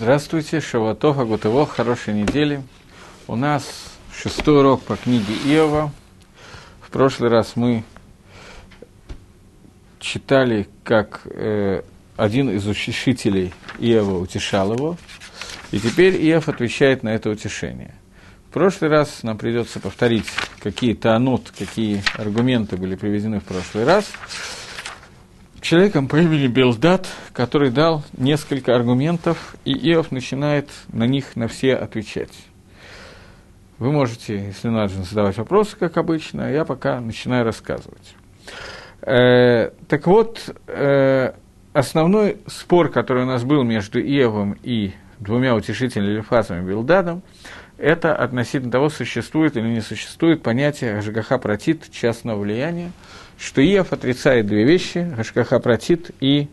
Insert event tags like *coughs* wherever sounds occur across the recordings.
Здравствуйте, Шаватов, Агутово, хорошей недели. У нас шестой урок по книге Иова. В прошлый раз мы читали, как э, один из учителей Иова утешал его, и теперь Иов отвечает на это утешение. В прошлый раз нам придется повторить, какие танут, какие аргументы были приведены в прошлый раз – человеком по имени Белдат, который дал несколько аргументов, и Иов начинает на них на все отвечать. Вы можете, если надо, задавать вопросы, как обычно, а я пока начинаю рассказывать. Э, так вот, э, основной спор, который у нас был между Иовом и двумя утешителями Лифасом и Белдадом, это относительно того, существует или не существует понятие ЖГХ протит частного влияния – что Иов отрицает две вещи, Гашкаха протит и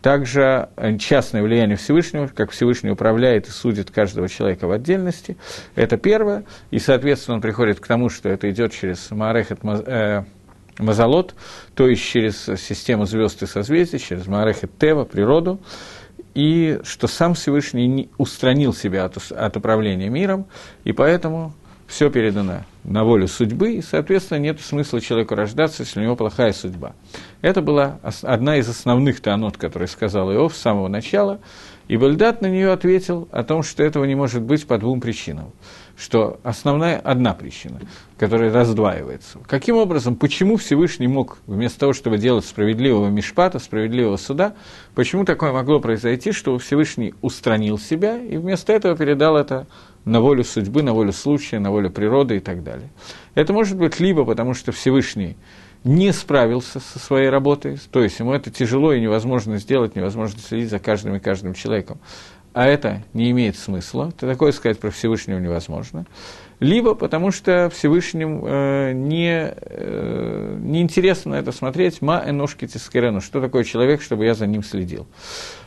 также частное влияние Всевышнего, как Всевышний управляет и судит каждого человека в отдельности. Это первое. И, соответственно, он приходит к тому, что это идет через Маарехет э, Мазалот, то есть через систему звезд и созвездий, через Маарехет Тева, природу. И что сам Всевышний не устранил себя от, от управления миром, и поэтому все передано на волю судьбы, и, соответственно, нет смысла человеку рождаться, если у него плохая судьба. Это была одна из основных тонот, которые сказал Иов с самого начала, и Бальдат на нее ответил о том, что этого не может быть по двум причинам. Что основная одна причина, которая раздваивается. Каким образом, почему Всевышний мог, вместо того, чтобы делать справедливого мишпата, справедливого суда, почему такое могло произойти, что Всевышний устранил себя и вместо этого передал это на волю судьбы, на волю случая, на волю природы и так далее. Это может быть либо потому, что Всевышний не справился со своей работой, то есть ему это тяжело и невозможно сделать, невозможно следить за каждым и каждым человеком, а это не имеет смысла, то такое сказать про Всевышнего невозможно, либо потому что Всевышним э, не, э, не интересно на это смотреть, ма эношки тискерену, что такое человек, чтобы я за ним следил.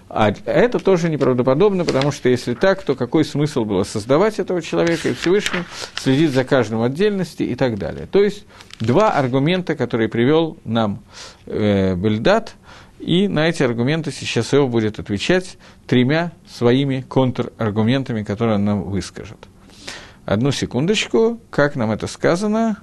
А это тоже неправдоподобно, потому что если так, то какой смысл было создавать этого человека, и Всевышний следить за каждым отдельности и так далее. То есть два аргумента, которые привел нам э, Бельдат, и на эти аргументы сейчас Иов будет отвечать тремя своими контраргументами, которые он нам выскажет. Одну секундочку, как нам это сказано,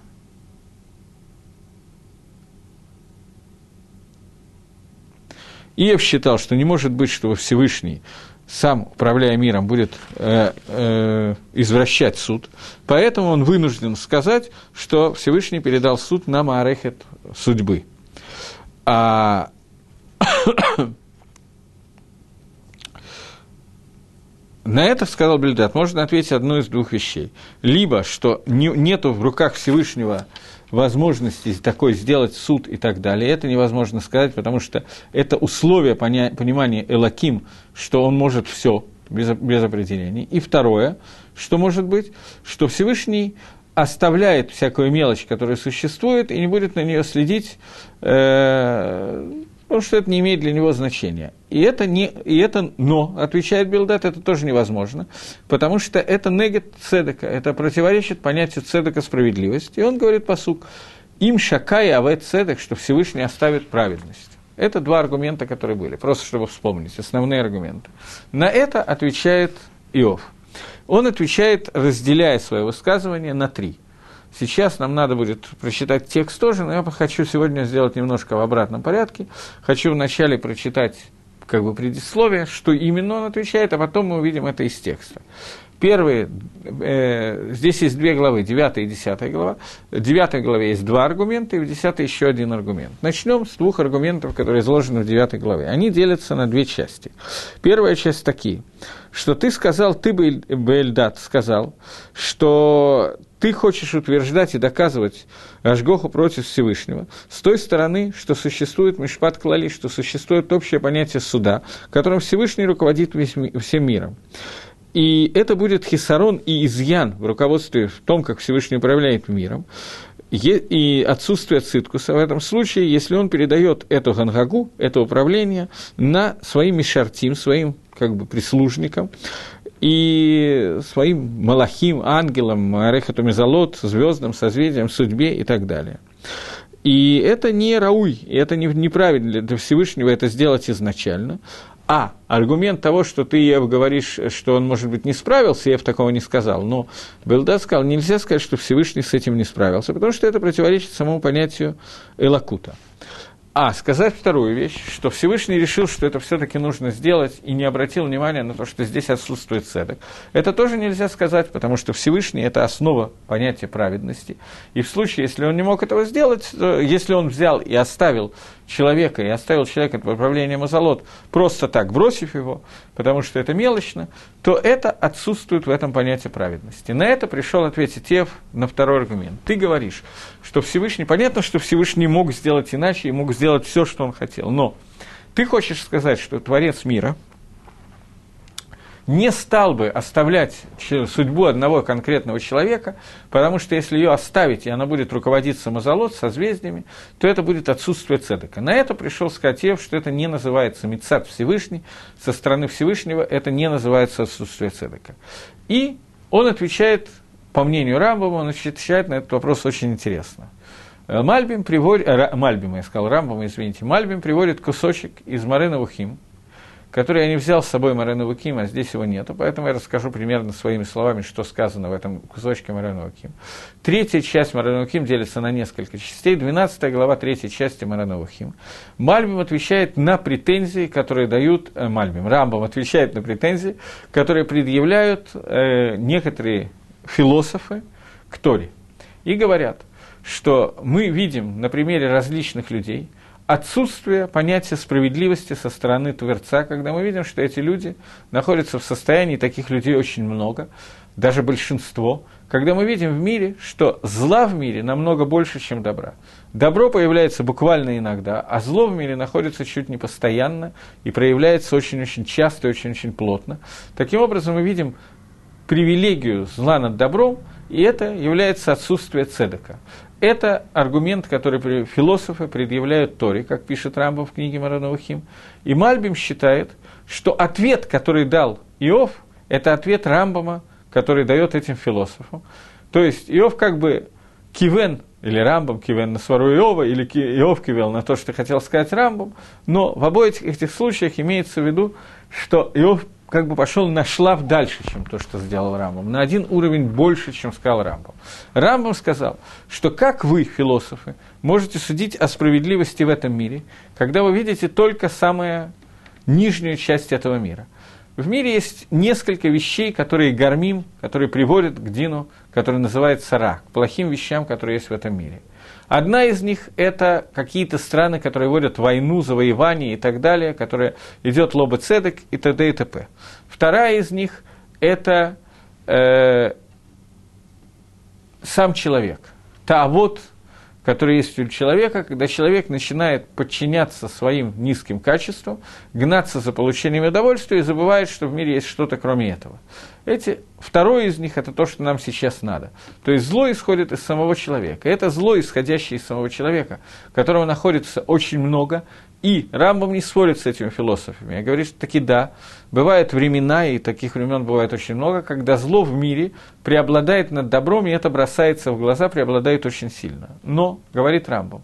Иев считал, что не может быть, чтобы Всевышний, сам управляя миром, будет э, э, извращать суд. Поэтому он вынужден сказать, что Всевышний передал суд на Маарехет судьбы. А На это, сказал Бельдат, можно ответить одну из двух вещей. Либо, что не, нету в руках Всевышнего возможности такой сделать суд и так далее. Это невозможно сказать, потому что это условие поня- понимания Элаким, что он может все без, без определений. И второе, что может быть, что Всевышний оставляет всякую мелочь, которая существует, и не будет на нее следить, э, потому что это не имеет для него значения. И это, не, и это но, отвечает Билдат, это тоже невозможно, потому что это негет цедека, это противоречит понятию цедека справедливости. И он говорит посук, им шакай авет цедек, что Всевышний оставит праведность. Это два аргумента, которые были, просто чтобы вспомнить, основные аргументы. На это отвечает Иов. Он отвечает, разделяя свое высказывание на три – Сейчас нам надо будет прочитать текст тоже, но я хочу сегодня сделать немножко в обратном порядке. Хочу вначале прочитать как бы предисловие, что именно он отвечает, а потом мы увидим это из текста. Первые, э, здесь есть две главы, 9 и 10 глава. В 9 главе есть два аргумента, и в 10 еще один аргумент. Начнем с двух аргументов, которые изложены в 9 главе. Они делятся на две части. Первая часть такие, что ты сказал, ты, Бельдат, сказал, что ты хочешь утверждать и доказывать Ашгоху против Всевышнего, с той стороны, что существует Мишпат Клали, что существует общее понятие суда, которым Всевышний руководит всем миром. И это будет хисарон и изъян в руководстве в том, как Всевышний управляет миром, и отсутствие циткуса в этом случае, если он передает эту гангагу, это управление, на своим мишартим, своим как бы прислужникам, и своим малахим, ангелам, Арехату Мезалот, звездным созвездием, судьбе и так далее. И это не рауй, и это не, неправильно для Всевышнего это сделать изначально, А, аргумент того, что ты, Ев, говоришь, что он, может быть, не справился, Ев такого не сказал, но Белдад сказал, нельзя сказать, что Всевышний с этим не справился, потому что это противоречит самому понятию Элакута. А, сказать вторую вещь, что Всевышний решил, что это все-таки нужно сделать, и не обратил внимания на то, что здесь отсутствует цедок. Это тоже нельзя сказать, потому что Всевышний – это основа понятия праведности. И в случае, если он не мог этого сделать, если он взял и оставил человека и оставил человека под управлением Мазалот, просто так бросив его, потому что это мелочно, то это отсутствует в этом понятии праведности. На это пришел ответить Ев на второй аргумент. Ты говоришь, что Всевышний, понятно, что Всевышний мог сделать иначе и мог сделать все, что он хотел, но ты хочешь сказать, что Творец мира – не стал бы оставлять судьбу одного конкретного человека, потому что если ее оставить, и она будет руководиться мазолот, созвездиями, то это будет отсутствие цедека. На это пришел Скотев, что это не называется Мецат Всевышний, со стороны Всевышнего это не называется отсутствие цедека. И он отвечает, по мнению Рамбова, он отвечает на этот вопрос очень интересно. Мальбим приводит, э, Мальбим, я сказал Рамбом, извините, Мальбим приводит кусочек из Марена Вухим, который я не взял с собой Марена Вуким, а здесь его нету, поэтому я расскажу примерно своими словами, что сказано в этом кусочке Марена Вуким. Третья часть Марена Вуким делится на несколько частей, 12 глава третьей части Марена Вуким. Мальбим отвечает на претензии, которые дают, э, Мальбим, Рамбам отвечает на претензии, которые предъявляют э, некоторые философы к Торе. И говорят, что мы видим на примере различных людей – отсутствие понятия справедливости со стороны Творца, когда мы видим, что эти люди находятся в состоянии, таких людей очень много, даже большинство, когда мы видим в мире, что зла в мире намного больше, чем добра. Добро появляется буквально иногда, а зло в мире находится чуть не постоянно и проявляется очень-очень часто и очень-очень плотно. Таким образом, мы видим привилегию зла над добром, и это является отсутствие цедока. Это аргумент, который философы предъявляют Торе, как пишет Рамбов в книге Маранавахим. И Мальбим считает, что ответ, который дал Иов, это ответ Рамбама, который дает этим философам. То есть Иов как бы кивен, или Рамбам кивен на свару Иова, или Иов кивел на то, что хотел сказать Рамбам, но в обоих этих случаях имеется в виду, что Иов как бы пошел на шлаф дальше, чем то, что сделал Рамбом, на один уровень больше, чем сказал Рамбом. Рамбом сказал, что как вы, философы, можете судить о справедливости в этом мире, когда вы видите только самую нижнюю часть этого мира. В мире есть несколько вещей, которые гормим, которые приводят к Дину, который называется Ра, плохим вещам, которые есть в этом мире – Одна из них – это какие-то страны, которые вводят войну, завоевание и так далее, которые идет лоба цедек и т.д. и т.п. Вторая из них – это э, сам человек. Та вот который есть у человека, когда человек начинает подчиняться своим низким качествам, гнаться за получением удовольствия и забывает, что в мире есть что-то кроме этого. Эти, второе из них – это то, что нам сейчас надо. То есть зло исходит из самого человека. Это зло, исходящее из самого человека, которого находится очень много, и Рамбам не спорит с этими философами. Я говорю, что таки да, бывают времена, и таких времен бывает очень много, когда зло в мире преобладает над добром, и это бросается в глаза, преобладает очень сильно. Но, говорит Рамбам,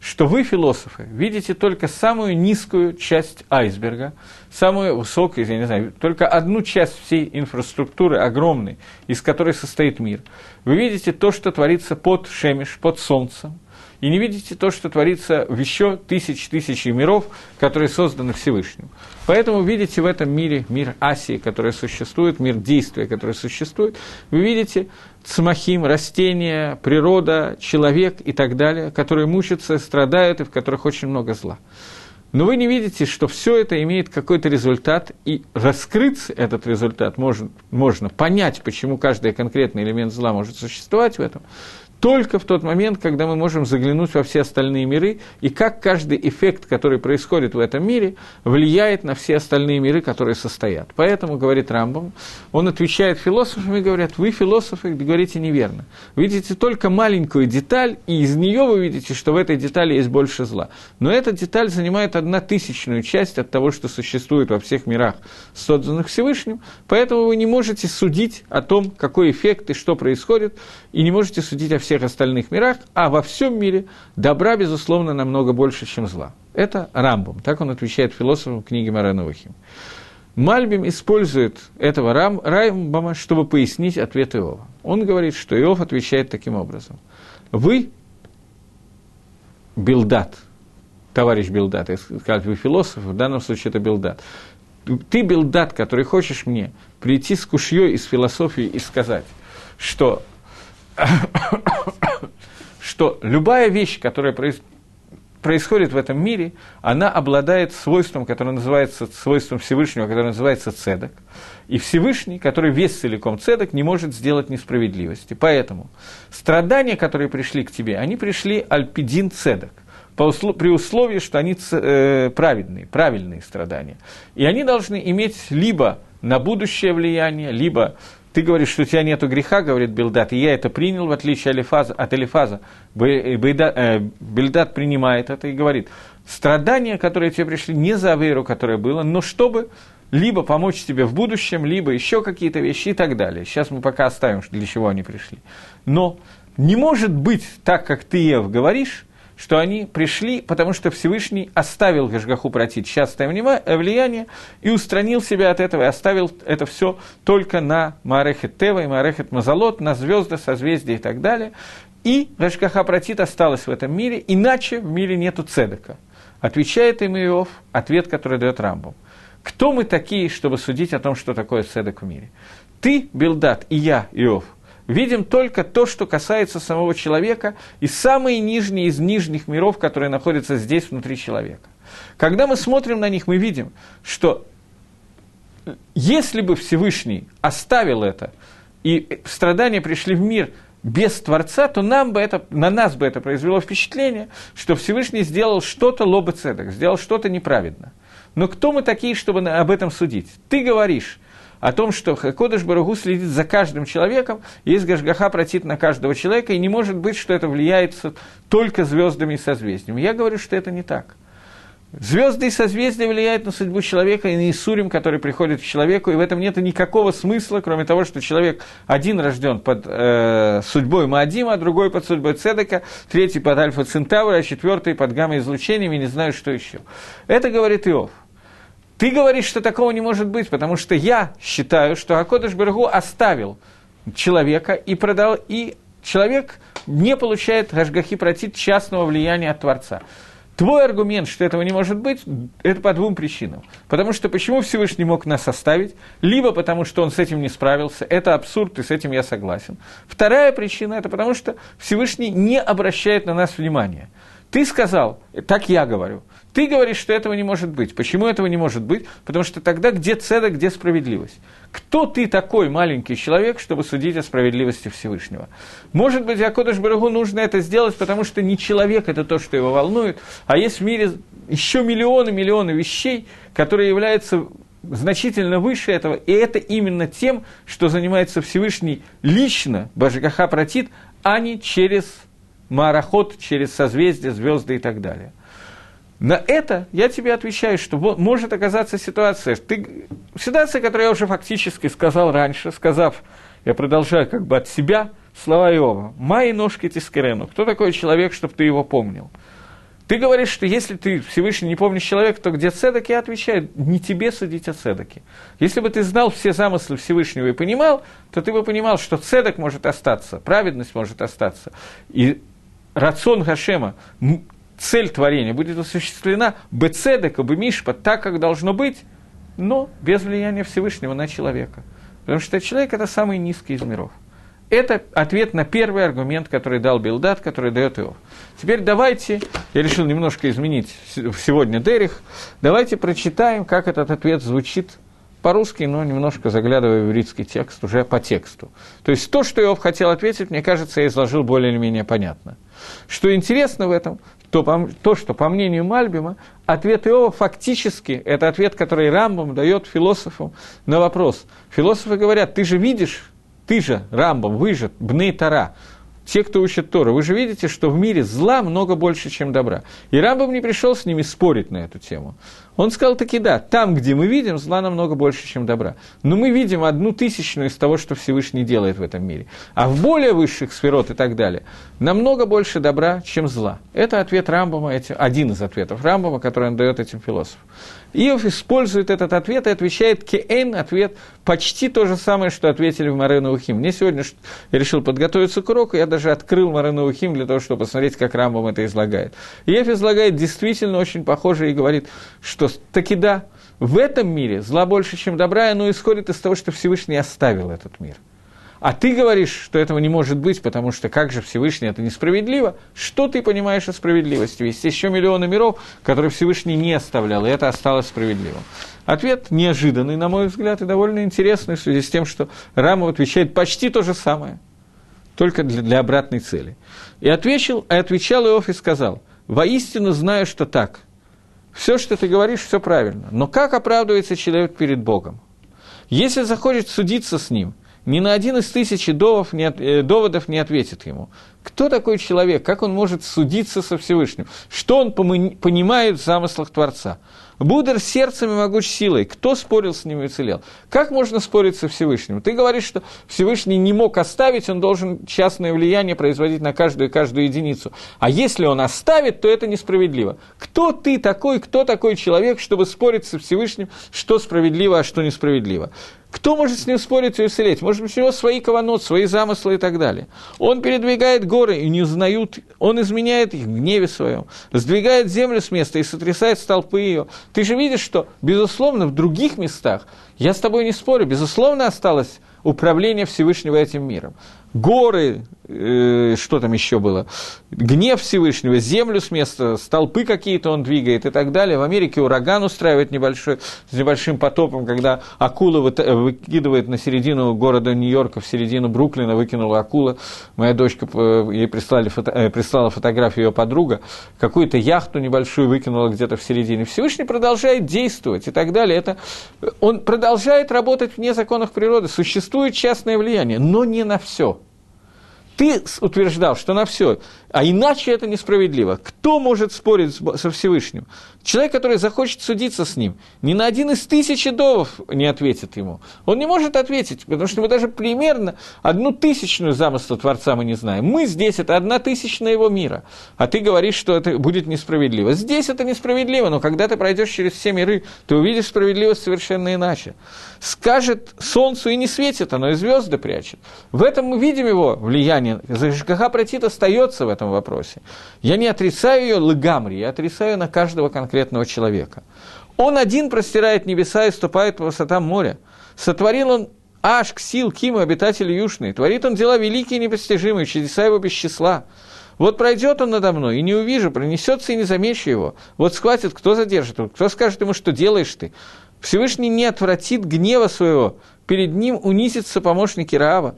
что вы, философы, видите только самую низкую часть айсберга, самую высокую, я не знаю, только одну часть всей инфраструктуры огромной, из которой состоит мир. Вы видите то, что творится под Шемиш, под Солнцем – и не видите то, что творится в еще тысяч тысячи миров, которые созданы Всевышним. Поэтому видите в этом мире мир Асии, который существует, мир действия, который существует, вы видите цмахим, растения, природа, человек и так далее, которые мучатся, страдают и в которых очень много зла. Но вы не видите, что все это имеет какой-то результат, и раскрыть этот результат можно, можно понять, почему каждый конкретный элемент зла может существовать в этом, только в тот момент, когда мы можем заглянуть во все остальные миры, и как каждый эффект, который происходит в этом мире, влияет на все остальные миры, которые состоят. Поэтому, говорит Рамбам, он отвечает философам и говорят, вы, философы, говорите неверно. Видите только маленькую деталь, и из нее вы видите, что в этой детали есть больше зла. Но эта деталь занимает одна тысячную часть от того, что существует во всех мирах, созданных Всевышним, поэтому вы не можете судить о том, какой эффект и что происходит, и не можете судить о всех остальных мирах, а во всем мире добра, безусловно, намного больше, чем зла. Это Рамбом. Так он отвечает философам книги Маранухим. Мальбим использует этого Рам, Рамбама, чтобы пояснить ответ Иова. Он говорит, что Иов отвечает таким образом. Вы, Билдат, товарищ Билдат, я сказал, вы философ, в данном случае это Билдат. Ты, Билдат, который хочешь мне прийти с кушьей из философии и сказать, что, что любая вещь, которая происходит, в этом мире, она обладает свойством, которое называется свойством Всевышнего, которое называется цедок. И Всевышний, который весь целиком цедок, не может сделать несправедливости. Поэтому страдания, которые пришли к тебе, они пришли альпидин цедок при условии, что они э, праведные, правильные страдания. И они должны иметь либо на будущее влияние, либо ты говоришь, что у тебя нет греха, говорит Бельдат, и я это принял, в отличие Алифаза, от Элифаза. Э, Бельдат принимает это и говорит, страдания, которые тебе пришли, не за веру, которая была, но чтобы либо помочь тебе в будущем, либо еще какие-то вещи и так далее. Сейчас мы пока оставим, для чего они пришли. Но не может быть так, как ты, Ев, говоришь, что они пришли, потому что Всевышний оставил Гашгаху протить частое влияние и устранил себя от этого и оставил это все только на Маарехет Тева и Маарехет Мазалот, на звезды, созвездия и так далее. И Гашгаха протит осталась в этом мире, иначе в мире нету цедека. Отвечает им Иов, ответ, который дает Рамбам. Кто мы такие, чтобы судить о том, что такое цедек в мире? Ты, Билдат, и я, Иов – видим только то, что касается самого человека и самые нижние из нижних миров, которые находятся здесь внутри человека. Когда мы смотрим на них, мы видим, что если бы Всевышний оставил это, и страдания пришли в мир без Творца, то нам бы это, на нас бы это произвело впечатление, что Всевышний сделал что-то лобы цедок, сделал что-то неправедно. Но кто мы такие, чтобы об этом судить? Ты говоришь, о том, что Кодыш Барагу следит за каждым человеком, есть Гашгаха протит на каждого человека, и не может быть, что это влияет только звездами и созвездиями. Я говорю, что это не так. Звезды и созвездия влияют на судьбу человека и на Исурим, который приходит к человеку, и в этом нет никакого смысла, кроме того, что человек один рожден под э, судьбой Маадима, другой под судьбой Цедека, третий под Альфа Центавра, а четвертый под гамма-излучениями, не знаю, что еще. Это говорит Иов. Ты говоришь, что такого не может быть, потому что я считаю, что Акодыш Баргу оставил человека и продал, и человек не получает Гашгахи протит частного влияния от Творца. Твой аргумент, что этого не может быть, это по двум причинам. Потому что почему Всевышний мог нас оставить? Либо потому, что он с этим не справился. Это абсурд, и с этим я согласен. Вторая причина – это потому, что Всевышний не обращает на нас внимания. Ты сказал, так я говорю, ты говоришь, что этого не может быть. Почему этого не может быть? Потому что тогда где цеда, где справедливость? Кто ты такой маленький человек, чтобы судить о справедливости Всевышнего? Может быть, Якодыш Барагу нужно это сделать, потому что не человек это то, что его волнует, а есть в мире еще миллионы, миллионы вещей, которые являются значительно выше этого, и это именно тем, что занимается Всевышний лично, Бажикаха протит, а не через мараход, через созвездия, звезды и так далее. На это я тебе отвечаю, что может оказаться ситуация, ты, ситуация, которую я уже фактически сказал раньше, сказав, я продолжаю как бы от себя слова Иова. «Мои ножки тискарену». Кто такой человек, чтобы ты его помнил? Ты говоришь, что если ты Всевышний не помнишь человека, то где цедок, я отвечаю, не тебе судить о цедоке. Если бы ты знал все замыслы Всевышнего и понимал, то ты бы понимал, что цедок может остаться, праведность может остаться. И рацион Хашема цель творения будет осуществлена бецедека, бемишпа, так, как должно быть, но без влияния Всевышнего на человека. Потому что человек – это самый низкий из миров. Это ответ на первый аргумент, который дал Билдат, который дает Иов. Теперь давайте, я решил немножко изменить сегодня Дерих, давайте прочитаем, как этот ответ звучит по-русски, но немножко заглядывая в еврейский текст, уже по тексту. То есть то, что Иов хотел ответить, мне кажется, я изложил более или менее понятно. Что интересно в этом, то, то, что, по мнению Мальбима, ответ Иова фактически – это ответ, который Рамбам дает философам на вопрос. Философы говорят, ты же видишь, ты же, Рамбам, вы же, Бней Тара, те, кто учат Тору, вы же видите, что в мире зла много больше, чем добра. И Рамбам не пришел с ними спорить на эту тему. Он сказал таки да, там, где мы видим, зла намного больше, чем добра. Но мы видим одну тысячную из того, что Всевышний делает в этом мире. А в более высших сферот и так далее, намного больше добра, чем зла. Это ответ Рамбама, один из ответов Рамбама, который он дает этим философам. Иов использует этот ответ и отвечает Кен, ответ почти то же самое, что ответили в Марену Ухим. Мне сегодня я решил подготовиться к уроку, я даже открыл Марену Ухим для того, чтобы посмотреть, как Рамбам это излагает. Иов излагает действительно очень похоже и говорит, что таки да, в этом мире зла больше, чем добра, и оно исходит из того, что Всевышний оставил этот мир – а ты говоришь, что этого не может быть, потому что как же Всевышний это несправедливо? Что ты понимаешь о справедливости? Есть еще миллионы миров, которые Всевышний не оставлял, и это осталось справедливым. Ответ неожиданный, на мой взгляд, и довольно интересный в связи с тем, что Рамов отвечает почти то же самое, только для, для обратной цели. И отвечал, и отвечал Иов и сказал, «Воистину знаю, что так. Все, что ты говоришь, все правильно. Но как оправдывается человек перед Богом? Если захочет судиться с ним, ни на один из тысячи доводов не, э, доводов не ответит ему. Кто такой человек? Как он может судиться со Всевышним? Что он понимает в замыслах Творца? Будер сердцем и могуч силой. Кто спорил с ним и уцелел? Как можно спорить со Всевышним? Ты говоришь, что Всевышний не мог оставить, он должен частное влияние производить на каждую и каждую единицу. А если он оставит, то это несправедливо. Кто ты такой, кто такой человек, чтобы спорить со Всевышним, что справедливо, а что несправедливо? Кто может с ним спорить и уцелеть? Может быть, у него свои каванот, свои замыслы и так далее. Он передвигает горы и не узнают, он изменяет их в гневе своем, сдвигает землю с места и сотрясает столпы ее. Ты же видишь, что, безусловно, в других местах, я с тобой не спорю, безусловно, осталось управление Всевышнего этим миром горы, что там еще было, гнев Всевышнего, землю с места, столпы какие-то он двигает и так далее. В Америке ураган устраивает небольшой, с небольшим потопом, когда акула выкидывает на середину города Нью-Йорка, в середину Бруклина выкинула акула. Моя дочка, э, ей прислали фото, э, прислала фотографию ее подруга, какую-то яхту небольшую выкинула где-то в середине. Всевышний продолжает действовать и так далее. Это, он продолжает работать вне законов природы. Существует частное влияние, но не на все. Ты утверждал, что на все, а иначе это несправедливо. Кто может спорить со Всевышним? Человек, который захочет судиться с ним, ни на один из тысячи довов не ответит ему. Он не может ответить, потому что мы даже примерно одну тысячную замысла Творца мы не знаем. Мы здесь – это одна тысячная его мира. А ты говоришь, что это будет несправедливо. Здесь это несправедливо, но когда ты пройдешь через все миры, ты увидишь справедливость совершенно иначе. Скажет солнцу и не светит, оно и звезды прячет. В этом мы видим его влияние. ЖКХ Протит остается в этом вопросе. Я не отрицаю ее лыгамри, я отрицаю на каждого конкретного человека. Он один простирает небеса и ступает по высотам моря. Сотворил он Аш, Ксил, Киму, обитатели Юшные. Творит он дела великие и непостижимые, чудеса его без числа. Вот пройдет он надо мной, и не увижу, пронесется и не замечу его. Вот схватит, кто задержит его, кто скажет ему, что делаешь ты. Всевышний не отвратит гнева своего, перед ним унизится помощники Раава.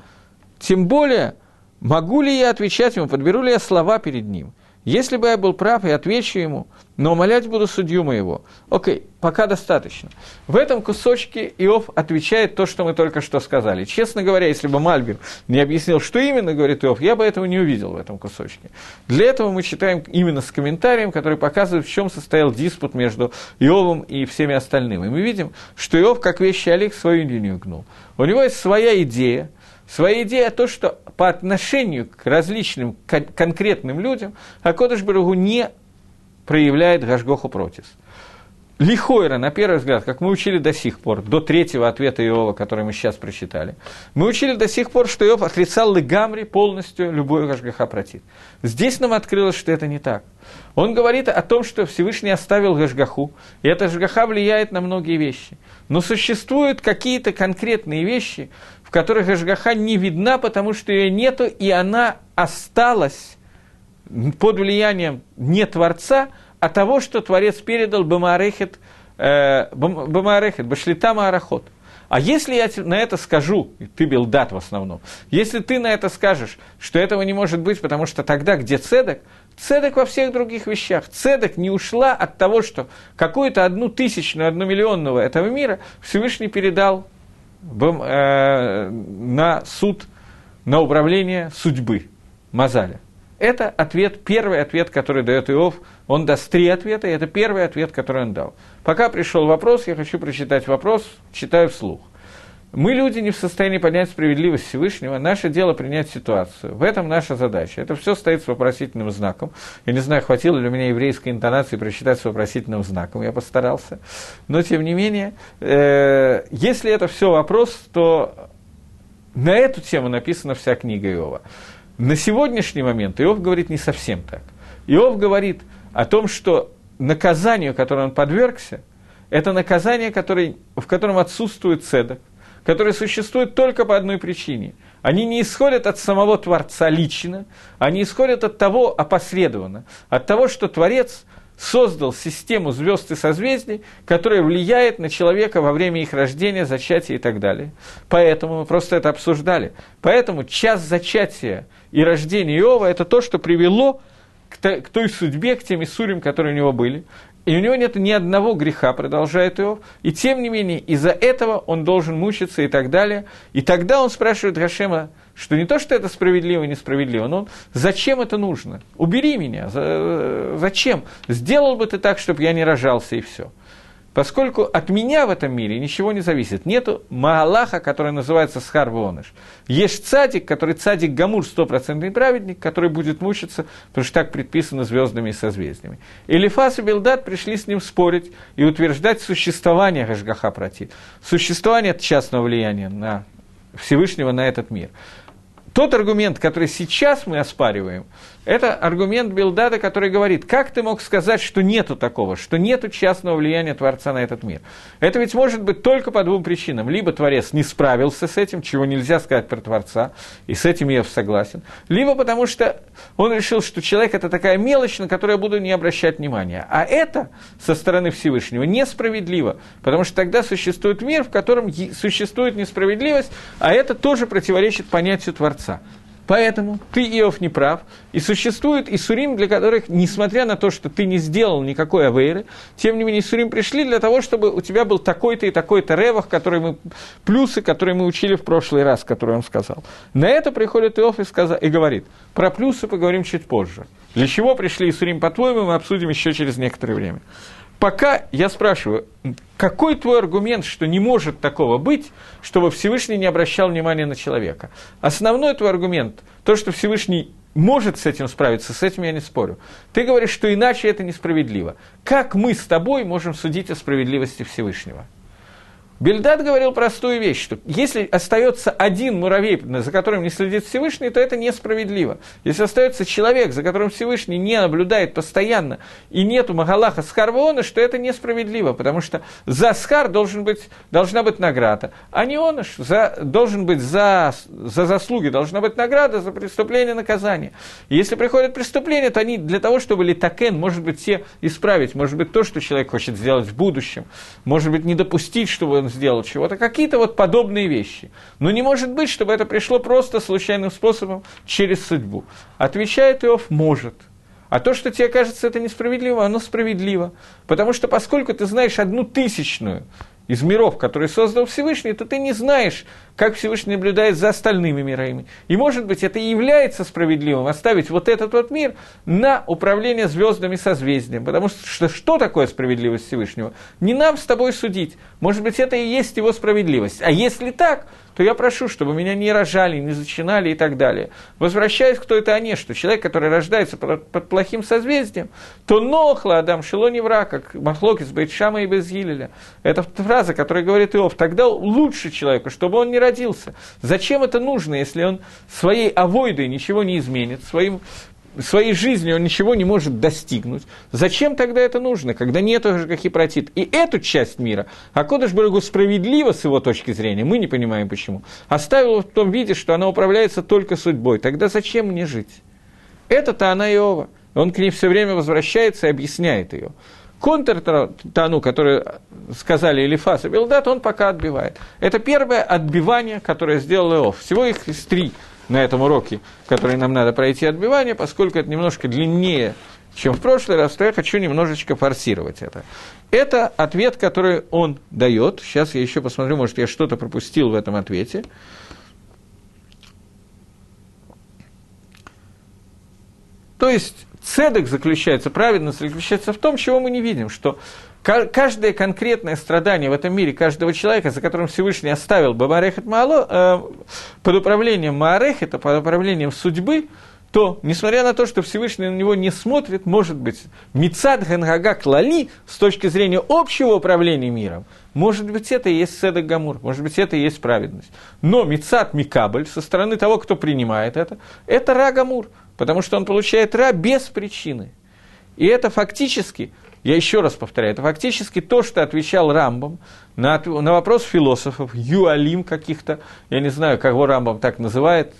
Тем более, Могу ли я отвечать ему, подберу ли я слова перед ним? Если бы я был прав, я отвечу ему, но умолять буду судью моего. Окей, пока достаточно. В этом кусочке Иов отвечает то, что мы только что сказали. Честно говоря, если бы Мальбим не объяснил, что именно говорит Иов, я бы этого не увидел в этом кусочке. Для этого мы читаем именно с комментарием, который показывает, в чем состоял диспут между Иовом и всеми остальными. И мы видим, что Иов, как вещи Олег, свою линию гнул. У него есть своя идея – Своя идея то, что по отношению к различным кон- конкретным людям Акодыш Барагу не проявляет Гашгоху против. Лихойра, на первый взгляд, как мы учили до сих пор, до третьего ответа Иова, который мы сейчас прочитали, мы учили до сих пор, что Иов отрицал Легамри полностью любой Гашгаха против. Здесь нам открылось, что это не так. Он говорит о том, что Всевышний оставил Гашгаху, и эта Гашгаха влияет на многие вещи. Но существуют какие-то конкретные вещи, которых Ашгаха не видна, потому что ее нету, и она осталась под влиянием не Творца, а того, что Творец передал Бамарехет, э, Бамарехет, Башлита Маарахот. А если я на это скажу, ты Белдат в основном, если ты на это скажешь, что этого не может быть, потому что тогда где цедок, цедок во всех других вещах. Цедок не ушла от того, что какую-то одну тысячную, одну миллионного этого мира Всевышний передал на суд, на управление судьбы. Мазаля. Это ответ, первый ответ, который дает Иов. Он даст три ответа, и это первый ответ, который он дал. Пока пришел вопрос, я хочу прочитать вопрос, читаю вслух. Мы, люди, не в состоянии понять справедливость Всевышнего. Наше дело принять ситуацию. В этом наша задача. Это все стоит с вопросительным знаком. Я не знаю, хватило ли у меня еврейской интонации прочитать с вопросительным знаком. Я постарался. Но, тем не менее, э, если это все вопрос, то на эту тему написана вся книга Иова. На сегодняшний момент Иов говорит не совсем так. Иов говорит о том, что наказанию, которое он подвергся, это наказание, которое, в котором отсутствует цедок, которые существуют только по одной причине. Они не исходят от самого Творца лично, они исходят от того опосредованно, от того, что Творец создал систему звезд и созвездий, которая влияет на человека во время их рождения, зачатия и так далее. Поэтому мы просто это обсуждали. Поэтому час зачатия и рождения Иова – это то, что привело к той судьбе, к тем Исурим, которые у него были. И у него нет ни одного греха, продолжает Иов. И тем не менее, из-за этого он должен мучиться и так далее. И тогда он спрашивает Гашема, что не то, что это справедливо и несправедливо, но он, зачем это нужно? Убери меня, за, зачем? Сделал бы ты так, чтобы я не рожался и все поскольку от меня в этом мире ничего не зависит. Нету Маалаха, который называется Схар Воныш. Есть цадик, который цадик Гамур, стопроцентный праведник, который будет мучиться, потому что так предписано звездами и созвездиями. Элифас и Белдат пришли с ним спорить и утверждать существование Гашгаха Прати, существование частного влияния на Всевышнего на этот мир. Тот аргумент, который сейчас мы оспариваем, это аргумент Билдада, который говорит, как ты мог сказать, что нету такого, что нету частного влияния Творца на этот мир. Это ведь может быть только по двум причинам. Либо Творец не справился с этим, чего нельзя сказать про Творца, и с этим я согласен. Либо потому что он решил, что человек – это такая мелочь, на которую я буду не обращать внимания. А это со стороны Всевышнего несправедливо, потому что тогда существует мир, в котором существует несправедливость, а это тоже противоречит понятию Творца. Поэтому ты, Иов, не прав. И существует Исурим, для которых, несмотря на то, что ты не сделал никакой авейры, тем не менее Исурим пришли для того, чтобы у тебя был такой-то и такой-то ревах, который мы, плюсы, которые мы учили в прошлый раз, которые он сказал. На это приходит Иов и, сказал, и говорит, про плюсы поговорим чуть позже. Для чего пришли Исурим, по-твоему, мы обсудим еще через некоторое время пока я спрашиваю, какой твой аргумент, что не может такого быть, чтобы Всевышний не обращал внимания на человека? Основной твой аргумент, то, что Всевышний может с этим справиться, с этим я не спорю. Ты говоришь, что иначе это несправедливо. Как мы с тобой можем судить о справедливости Всевышнего? Бельдад говорил простую вещь, что если остается один муравей, за которым не следит Всевышний, то это несправедливо. Если остается человек, за которым Всевышний не наблюдает постоянно, и нету Магалаха Схарвона, что это несправедливо, потому что за Схар должен быть, должна быть награда, а не он за, должен быть за, за заслуги, должна быть награда за преступление наказание. Если приходит преступление, то они для того, чтобы литакен, может быть, все исправить, может быть, то, что человек хочет сделать в будущем, может быть, не допустить, чтобы он сделал чего-то, какие-то вот подобные вещи. Но не может быть, чтобы это пришло просто случайным способом через судьбу. Отвечает Иов, может. А то, что тебе кажется это несправедливо, оно справедливо. Потому что поскольку ты знаешь одну тысячную из миров, которые создал Всевышний, то ты не знаешь, как Всевышний наблюдает за остальными мирами. И, может быть, это и является справедливым, оставить вот этот вот мир на управление звездами созвездием. Потому что что такое справедливость Всевышнего? Не нам с тобой судить. Может быть, это и есть его справедливость. А если так, то я прошу, чтобы меня не рожали, не зачинали и так далее. Возвращаясь к той это они, что человек, который рождается под, плохим созвездием, то нохла Адам Шило не враг, как Махлокис, Бейтшама и Безгилеля. Это фраза, которая говорит Иов, тогда лучше человеку, чтобы он не родился. Зачем это нужно, если он своей авойдой ничего не изменит, своим своей жизнью он ничего не может достигнуть. Зачем тогда это нужно, когда нет уже как и протит? И эту часть мира Акодыш Барагу справедливо с его точки зрения, мы не понимаем почему, оставил в том виде, что она управляется только судьбой. Тогда зачем мне жить? Это-то она Иова. Он к ней все время возвращается и объясняет ее. Контр Тану, который сказали Элифас и Белдат, он пока отбивает. Это первое отбивание, которое сделал Иов. Всего их из три – на этом уроке, который нам надо пройти отбивание, поскольку это немножко длиннее, чем в прошлый раз, то я хочу немножечко форсировать это. Это ответ, который он дает. Сейчас я еще посмотрю, может, я что-то пропустил в этом ответе. То есть цедок заключается, праведность заключается в том, чего мы не видим, что каждое конкретное страдание в этом мире каждого человека, за которым Всевышний оставил Бабарехет Маало, э, под управлением Маарехета, под управлением судьбы, то, несмотря на то, что Всевышний на него не смотрит, может быть, Мицад Гангага Клали с точки зрения общего управления миром, может быть, это и есть Седок Гамур, может быть, это и есть праведность. Но Мицад Микабль, со стороны того, кто принимает это, это Ра Гамур, потому что он получает Ра без причины. И это фактически, я еще раз повторяю, это фактически то, что отвечал Рамбам на, на вопрос философов, юалим каких-то, я не знаю, кого Рамбам так называет,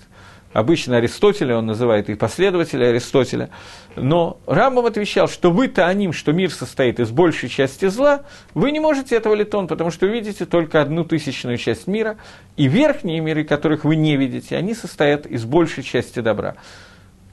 Обычно Аристотеля он называет и последователя Аристотеля. Но Рамбам отвечал, что вы тааним, что мир состоит из большей части зла, вы не можете этого литон, потому что видите только одну тысячную часть мира, и верхние миры, которых вы не видите, они состоят из большей части добра.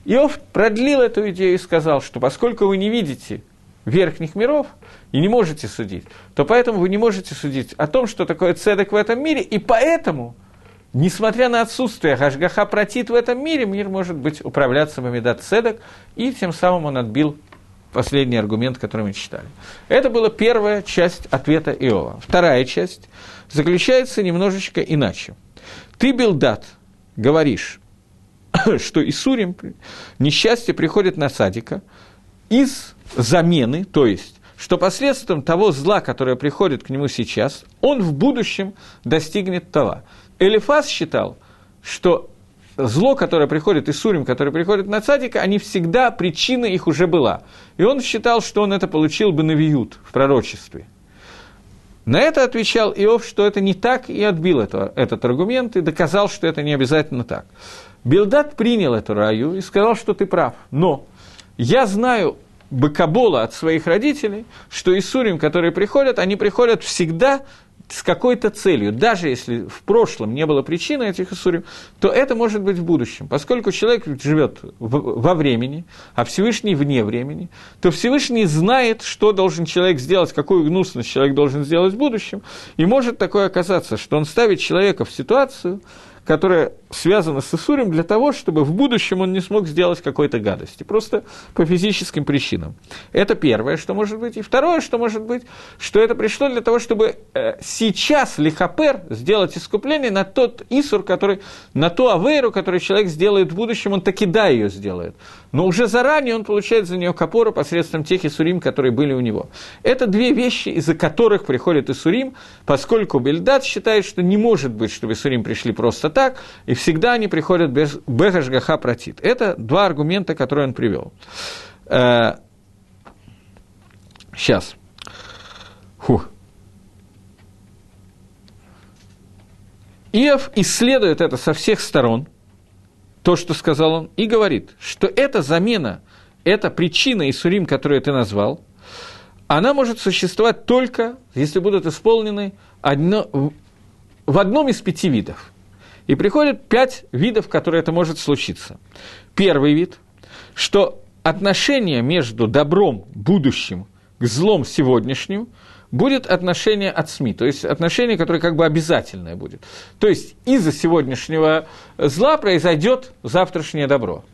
Иов продлил эту идею и сказал, что поскольку вы не видите верхних миров и не можете судить, то поэтому вы не можете судить о том, что такое цедок в этом мире, и поэтому – Несмотря на отсутствие Хашгаха протит в этом мире, мир может быть управляться Бамидат Седок, и тем самым он отбил последний аргумент, который мы читали. Это была первая часть ответа Иова. Вторая часть заключается немножечко иначе. Ты, Билдат, говоришь, *coughs* что Исурим, несчастье приходит на садика из замены, то есть что посредством того зла, которое приходит к нему сейчас, он в будущем достигнет того. Элифас считал, что зло, которое приходит, и сурим, которое приходит на цадика, они всегда, причина их уже была. И он считал, что он это получил бы на виют в пророчестве. На это отвечал Иов, что это не так, и отбил это, этот аргумент, и доказал, что это не обязательно так. Билдат принял эту раю и сказал, что ты прав. Но я знаю Бакабола от своих родителей, что Исурим, которые приходят, они приходят всегда с какой-то целью, даже если в прошлом не было причины этих Исурим, то это может быть в будущем. Поскольку человек живет во времени, а Всевышний вне времени, то Всевышний знает, что должен человек сделать, какую гнусность человек должен сделать в будущем, и может такое оказаться, что он ставит человека в ситуацию, которая связана с Исурим для того, чтобы в будущем он не смог сделать какой-то гадости, просто по физическим причинам. Это первое, что может быть. И второе, что может быть, что это пришло для того, чтобы э, сейчас Лихапер сделать искупление на тот Исур, который, на ту Авейру, который человек сделает в будущем, он таки да ее сделает. Но уже заранее он получает за нее капору посредством тех Исурим, которые были у него. Это две вещи, из-за которых приходит Исурим, поскольку Бельдат считает, что не может быть, чтобы Исурим пришли просто так, и всегда они приходят без Бехашгаха протит. Это два аргумента, которые он привел. Сейчас. Э, Фух. Иов исследует это со всех сторон, то, что сказал он, и говорит, что эта замена, эта причина Исурим, которую ты назвал, она может существовать только, если будут исполнены одно, в одном из пяти видов – и приходят пять видов, в которые это может случиться. Первый вид, что отношение между добром будущим к злом сегодняшним будет отношение от СМИ, то есть отношение, которое как бы обязательное будет. То есть из-за сегодняшнего зла произойдет завтрашнее добро.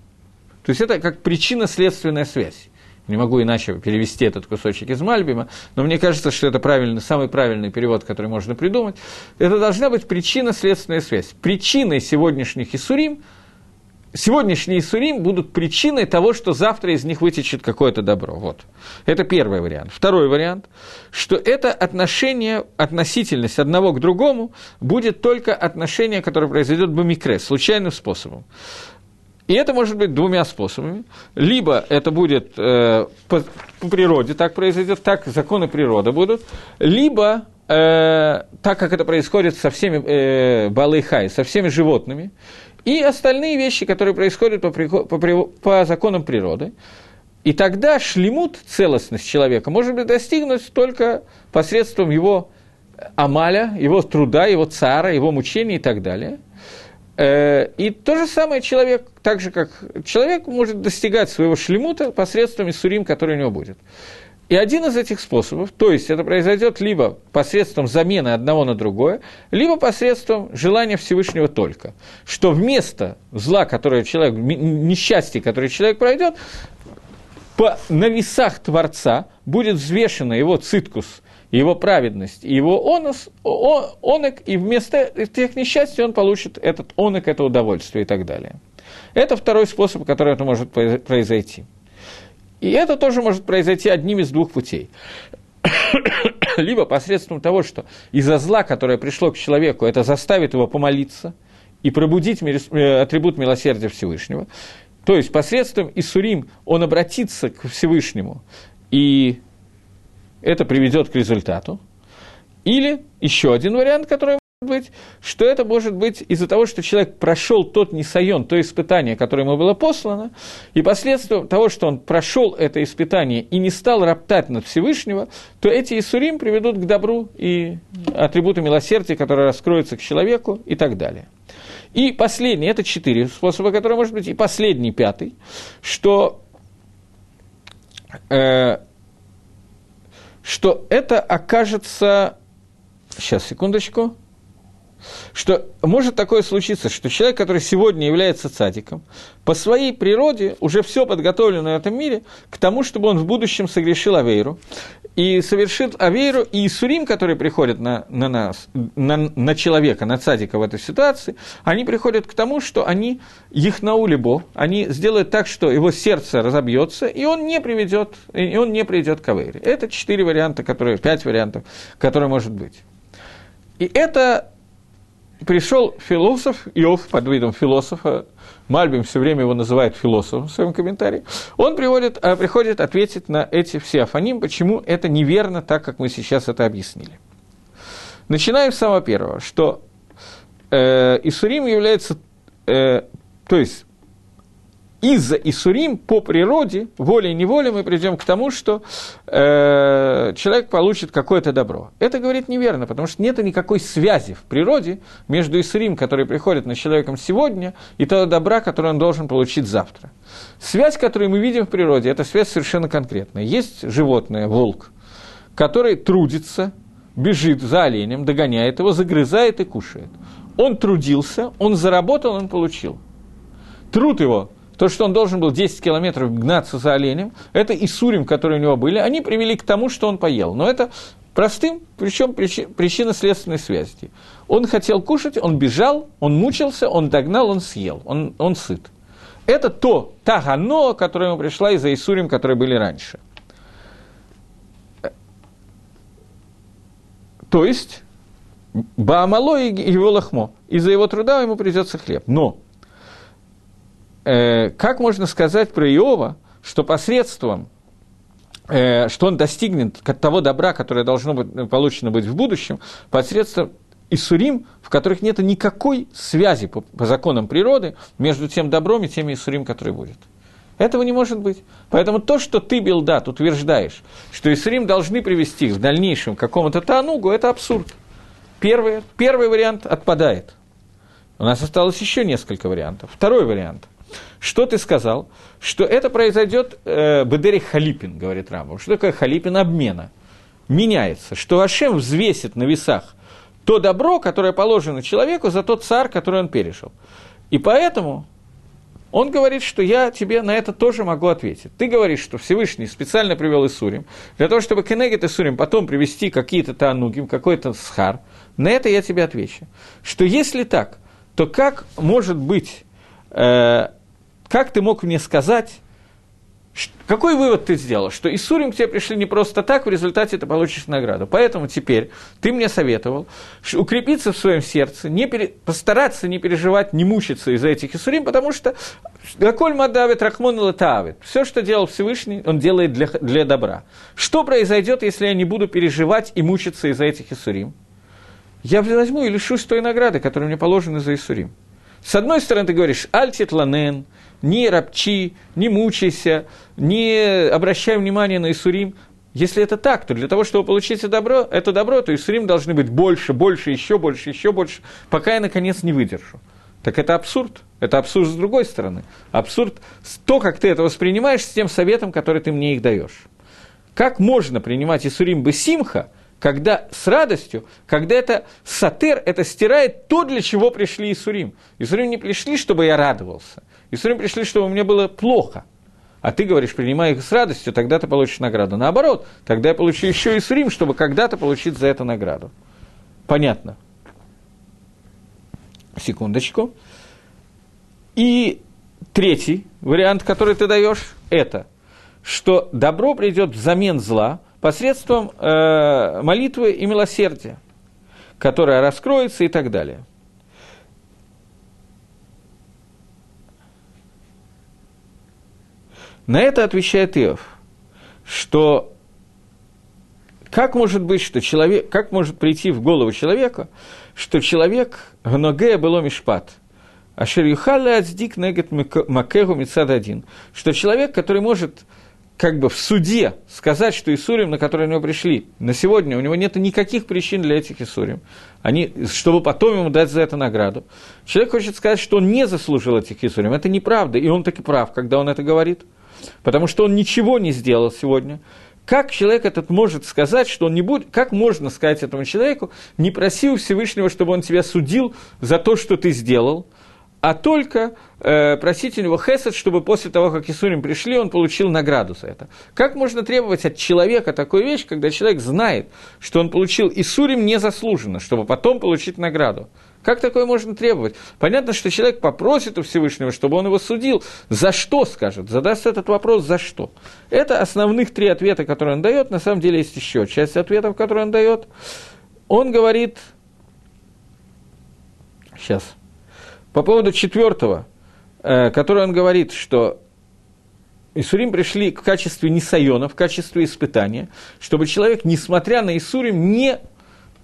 То есть это как причинно-следственная связь не могу иначе перевести этот кусочек из Мальбима, но мне кажется, что это правильный, самый правильный перевод, который можно придумать. Это должна быть причинно-следственная связь. Причиной сегодняшних Исурим сегодняшние Исурим будут причиной того, что завтра из них вытечет какое-то добро. Вот. Это первый вариант. Второй вариант, что это отношение, относительность одного к другому будет только отношение, которое произойдет бомикре, случайным способом. И это может быть двумя способами. Либо это будет э, по, по природе так произойдет, так законы природы будут, либо э, так как это происходит со всеми э, балыхай, со всеми животными, и остальные вещи, которые происходят по, по, по законам природы. И тогда шлемут, целостность человека, может быть достигнуть только посредством его амаля, его труда, его цара, его мучений и так далее – и то же самое человек, так же как человек может достигать своего шлемута посредством Исурим, который у него будет. И один из этих способов, то есть это произойдет либо посредством замены одного на другое, либо посредством желания Всевышнего только, что вместо зла, которое человек, несчастье, которое человек пройдет, по, на весах Творца будет взвешена его циткус, его праведность, и его онос, о, онок, и вместо тех несчастий он получит этот онок, это удовольствие и так далее. Это второй способ, который это может произойти. И это тоже может произойти одним из двух путей. *coughs* Либо посредством того, что из-за зла, которое пришло к человеку, это заставит его помолиться и пробудить э, атрибут милосердия Всевышнего. То есть посредством Исурим он обратится к Всевышнему, и это приведет к результату. Или еще один вариант, который быть, что это может быть из-за того, что человек прошел тот несайон, то испытание, которое ему было послано, и последствием того, что он прошел это испытание и не стал роптать над Всевышнего, то эти Исурим приведут к добру и атрибуты милосердия, которые раскроются к человеку и так далее. И последний, это четыре способа, которые может быть, и последний, пятый, что, э, что это окажется... Сейчас, секундочку что может такое случиться, что человек, который сегодня является цадиком, по своей природе уже все подготовлено в этом мире к тому, чтобы он в будущем согрешил Авейру, и совершит Авейру, и Исурим, которые приходят на, на нас, на, на человека, на цадика в этой ситуации, они приходят к тому, что они их наулибо, они сделают так, что его сердце разобьется, и он не приведет, и он не придет к Авейре. Это четыре варианта, которые, пять вариантов, которые может быть. И это пришел философ, Иов под видом философа, Мальбим все время его называет философом в своем комментарии, он приводит, а, приходит ответить на эти все афоним, почему это неверно, так как мы сейчас это объяснили. Начинаем с самого первого, что э, Исурим является, э, то есть из-за Исурим по природе, волей-неволей мы придем к тому, что э, человек получит какое-то добро. Это говорит неверно, потому что нет никакой связи в природе между Исурим, который приходит на человеком сегодня, и того добра, которое он должен получить завтра. Связь, которую мы видим в природе, это связь совершенно конкретная. Есть животное, волк, который трудится, бежит за оленем, догоняет его, загрызает и кушает. Он трудился, он заработал, он получил. Труд его то, что он должен был 10 километров гнаться за оленем, это и сурим, которые у него были, они привели к тому, что он поел. Но это простым, причем причинно-следственной связи. Он хотел кушать, он бежал, он мучился, он догнал, он съел, он, он сыт. Это то, та гано, которая ему пришла из-за Исурим, которые были раньше. То есть, Баамало и его лохмо. Из-за его труда ему придется хлеб. Но э, как можно сказать про Иова, что посредством, э, что он достигнет того добра, которое должно быть получено быть в будущем, посредством Исурим, в которых нет никакой связи по, по законам природы между тем добром и теми Исурим, которые будет. Этого не может быть. Поэтому то, что ты, Билдат, утверждаешь, что Исурим должны привести в дальнейшем к какому-то Танугу, это абсурд. Первый, первый вариант отпадает. У нас осталось еще несколько вариантов. Второй вариант – что ты сказал? Что это произойдет э, Бедери Халипин, говорит Рамбам. Что такое Халипин? Обмена. Меняется. Что Ашем взвесит на весах то добро, которое положено человеку за тот царь, который он пережил. И поэтому он говорит, что я тебе на это тоже могу ответить. Ты говоришь, что Всевышний специально привел Исурим, для того, чтобы Кенегет Исурим потом привести какие-то танугим, какой-то схар. На это я тебе отвечу. Что если так, то как может быть э, как ты мог мне сказать, какой вывод ты сделал? Что Исурим к тебе пришли не просто так, в результате ты получишь награду. Поэтому теперь ты мне советовал укрепиться в своем сердце, не пере, постараться не переживать, не мучиться из-за этих Исурим, потому что Гаколь Мадавит Рахмон Латавит. Все, что делал Всевышний, он делает для, для добра. Что произойдет, если я не буду переживать и мучиться из-за этих Исурим? Я возьму и лишусь той награды, которая мне положена за Исурим. С одной стороны, ты говоришь, альтит ланен, не ропчи, не мучайся, не обращай внимания на Исурим. Если это так, то для того, чтобы получить это добро, это добро, то Исурим должны быть больше, больше, еще больше, еще больше, пока я, наконец, не выдержу. Так это абсурд. Это абсурд с другой стороны. Абсурд то, как ты это воспринимаешь, с тем советом, который ты мне их даешь. Как можно принимать Исурим Бесимха, когда с радостью, когда это сатер, это стирает то, для чего пришли Исурим. Исурим не пришли, чтобы я радовался. Исурим пришли, чтобы мне было плохо. А ты говоришь, принимай их с радостью, тогда ты получишь награду. Наоборот, тогда я получу еще Исурим, чтобы когда-то получить за это награду. Понятно? Секундочку. И третий вариант, который ты даешь, это, что добро придет взамен зла посредством э, молитвы и милосердия, которая раскроется и так далее. На это отвечает Иов, что как может быть, что человек, как может прийти в голову человека, что человек гногея было мишпат, а шерюхалля ацдик негет макегу мецад один, что человек, который может как бы в суде сказать, что Исурим, на которые у него пришли, на сегодня у него нет никаких причин для этих Исурим, они, чтобы потом ему дать за это награду. Человек хочет сказать, что он не заслужил этих Исурим. Это неправда, и он таки прав, когда он это говорит, потому что он ничего не сделал сегодня. Как человек этот может сказать, что он не будет, как можно сказать этому человеку, не проси у Всевышнего, чтобы он тебя судил за то, что ты сделал, а только э, просить у него хесед, чтобы после того, как Исурим пришли, он получил награду за это. Как можно требовать от человека такую вещь, когда человек знает, что он получил Исурим незаслуженно, чтобы потом получить награду? Как такое можно требовать? Понятно, что человек попросит у Всевышнего, чтобы он его судил. За что, скажет? Задаст этот вопрос, за что? Это основных три ответа, которые он дает. На самом деле есть еще часть ответов, которые он дает. Он говорит... Сейчас. По поводу четвертого, э, который он говорит, что Исурим пришли в качестве несайона, в качестве испытания, чтобы человек, несмотря на Исурим, не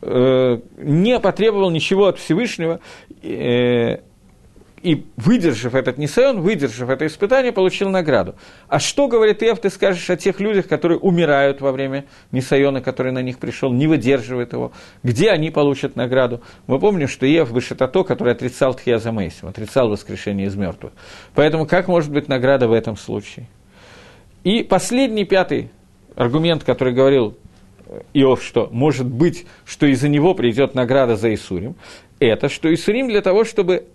не потребовал ничего от Всевышнего, э, и выдержав этот несайон, выдержав это испытание, получил награду. А что, говорит Ев, ты скажешь о тех людях, которые умирают во время несайона, который на них пришел, не выдерживает его, где они получат награду? Мы помним, что Ев выше то, который отрицал Тхиаза Мейсим, отрицал воскрешение из мертвых. Поэтому как может быть награда в этом случае? И последний, пятый аргумент, который говорил Иов, что может быть, что из-за него придет награда за Исурим, это что Исурим для того, чтобы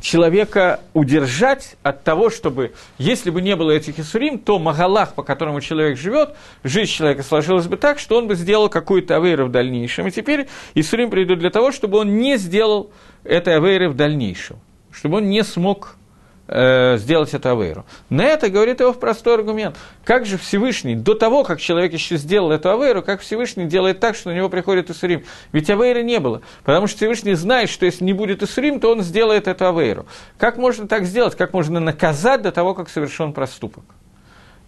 человека удержать от того, чтобы, если бы не было этих Исурим, то Магалах, по которому человек живет, жизнь человека сложилась бы так, что он бы сделал какую-то авейру в дальнейшем. И теперь Исурим придут для того, чтобы он не сделал этой авейры в дальнейшем, чтобы он не смог э, сделать это авейру. На это говорит его простой аргумент. Как же Всевышний, до того, как человек еще сделал эту авейру, как Всевышний делает так, что на него приходит Исурим? Ведь авейры не было. Потому что Всевышний знает, что если не будет Исурим, то он сделает эту авейру. Как можно так сделать? Как можно наказать до того, как совершен проступок?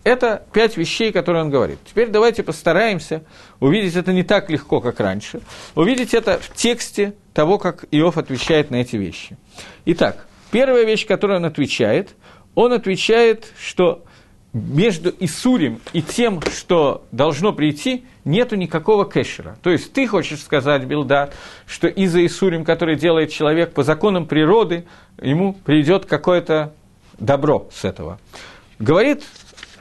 Это пять вещей, которые он говорит. Теперь давайте постараемся увидеть это не так легко, как раньше. Увидеть это в тексте того, как Иов отвечает на эти вещи. Итак, Первая вещь, которую он отвечает, он отвечает, что между Исурим и тем, что должно прийти, нету никакого кэшера. То есть ты хочешь сказать, Билдат, что из-за Исурим, который делает человек по законам природы, ему придет какое-то добро с этого. Говорит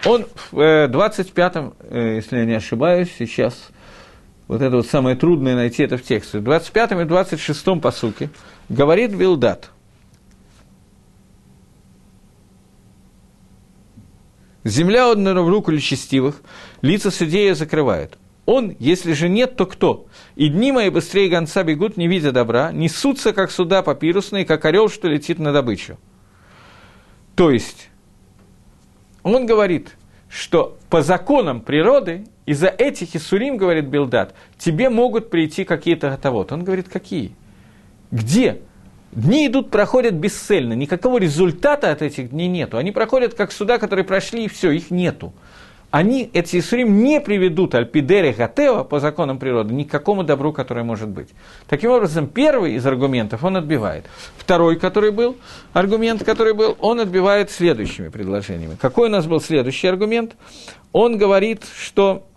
он в 25-м, э, э, если я не ошибаюсь, сейчас, вот это вот самое трудное найти это в тексте, в 25-м и 26-м посуке, говорит Билдат – Земля отдана в руку лечестивых, лица судея закрывают. Он, если же нет, то кто? И дни мои быстрее гонца бегут, не видя добра, несутся, как суда папирусные, как орел, что летит на добычу. То есть, он говорит, что по законам природы, из-за этих Исурим, говорит Билдат, тебе могут прийти какие-то готовот. Он говорит, какие? Где? Дни идут, проходят бесцельно, никакого результата от этих дней нету. Они проходят как суда, которые прошли, и все, их нету. Они, эти Исурим, не приведут Альпидере Гатева по законам природы ни к какому добру, которое может быть. Таким образом, первый из аргументов он отбивает. Второй, который был, аргумент, который был, он отбивает следующими предложениями. Какой у нас был следующий аргумент? Он говорит, что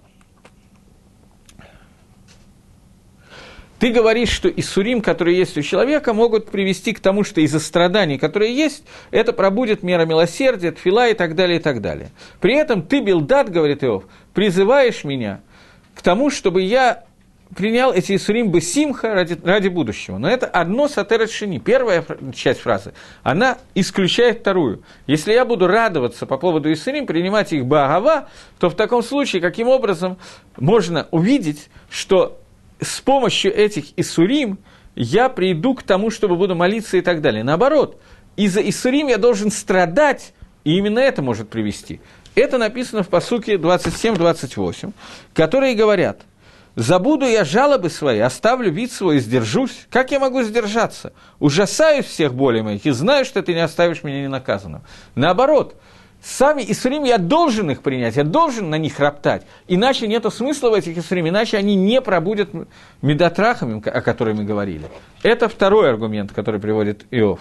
Ты говоришь, что Исурим, которые есть у человека, могут привести к тому, что из-за страданий, которые есть, это пробудет мера милосердия, тфила и так далее, и так далее. При этом ты, Билдат, говорит Иов, призываешь меня к тому, чтобы я принял эти Исурим бы симха ради, ради будущего. Но это одно сатерет шини. Первая часть фразы, она исключает вторую. Если я буду радоваться по поводу Исурим, принимать их бы агава, то в таком случае каким образом можно увидеть, что с помощью этих Исурим я приду к тому, чтобы буду молиться и так далее. Наоборот, из-за Исурим я должен страдать, и именно это может привести. Это написано в посуке 27-28, которые говорят, «Забуду я жалобы свои, оставлю вид свой и сдержусь. Как я могу сдержаться? Ужасаюсь всех болей моих и знаю, что ты не оставишь меня ненаказанным». Наоборот – Сами Исурим я должен их принять, я должен на них роптать. Иначе нет смысла в этих Исурим, иначе они не пробудят медотрахами, о которых мы говорили. Это второй аргумент, который приводит Иов.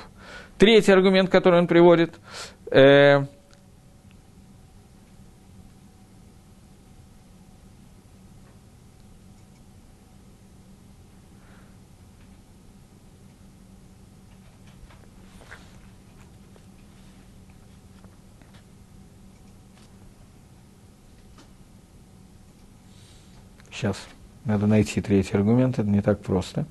Третий аргумент, который он приводит, э, Сейчас надо найти третий аргумент, это не так просто.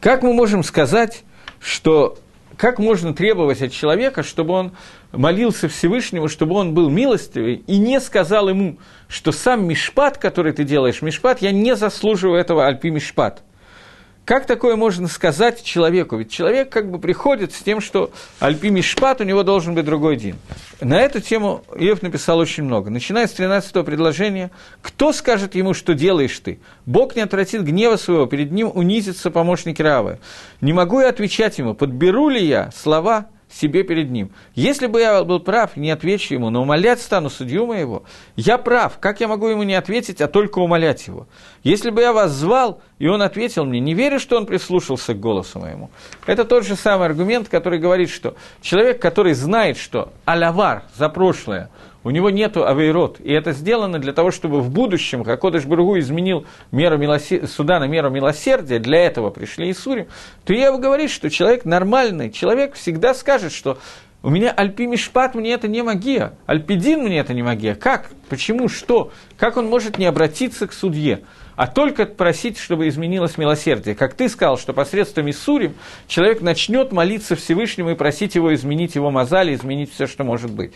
Как мы можем сказать, что как можно требовать от человека, чтобы он молился Всевышнему, чтобы он был милостивый, и не сказал ему, что сам Мишпат, который ты делаешь, Мишпат, я не заслуживаю этого Альпи Мишпат. Как такое можно сказать человеку? Ведь человек как бы приходит с тем, что Альпи Мишпат, у него должен быть другой день. На эту тему Иов написал очень много. Начиная с 13 предложения, кто скажет ему, что делаешь ты? Бог не отвратит гнева своего, перед ним унизится помощник Равы. Не могу я отвечать ему, подберу ли я слова себе перед ним. Если бы я был прав, не отвечу ему, но умолять стану судью моего, я прав, как я могу ему не ответить, а только умолять его? Если бы я вас звал, и он ответил мне, не верю, что он прислушался к голосу моему. Это тот же самый аргумент, который говорит, что человек, который знает, что алявар за прошлое, у него нет авейрот, и это сделано для того, чтобы в будущем, как Кодыш Бургу изменил меру милосер... суда на меру милосердия, для этого пришли Исурим, то я говорит, что человек нормальный, человек всегда скажет, что у меня альпи мишпат, мне это не магия, альпидин мне это не магия. Как? Почему? Что? Как он может не обратиться к судье? а только просить, чтобы изменилось милосердие. Как ты сказал, что посредством Иссурим человек начнет молиться Всевышнему и просить его изменить его мозали, изменить все, что может быть.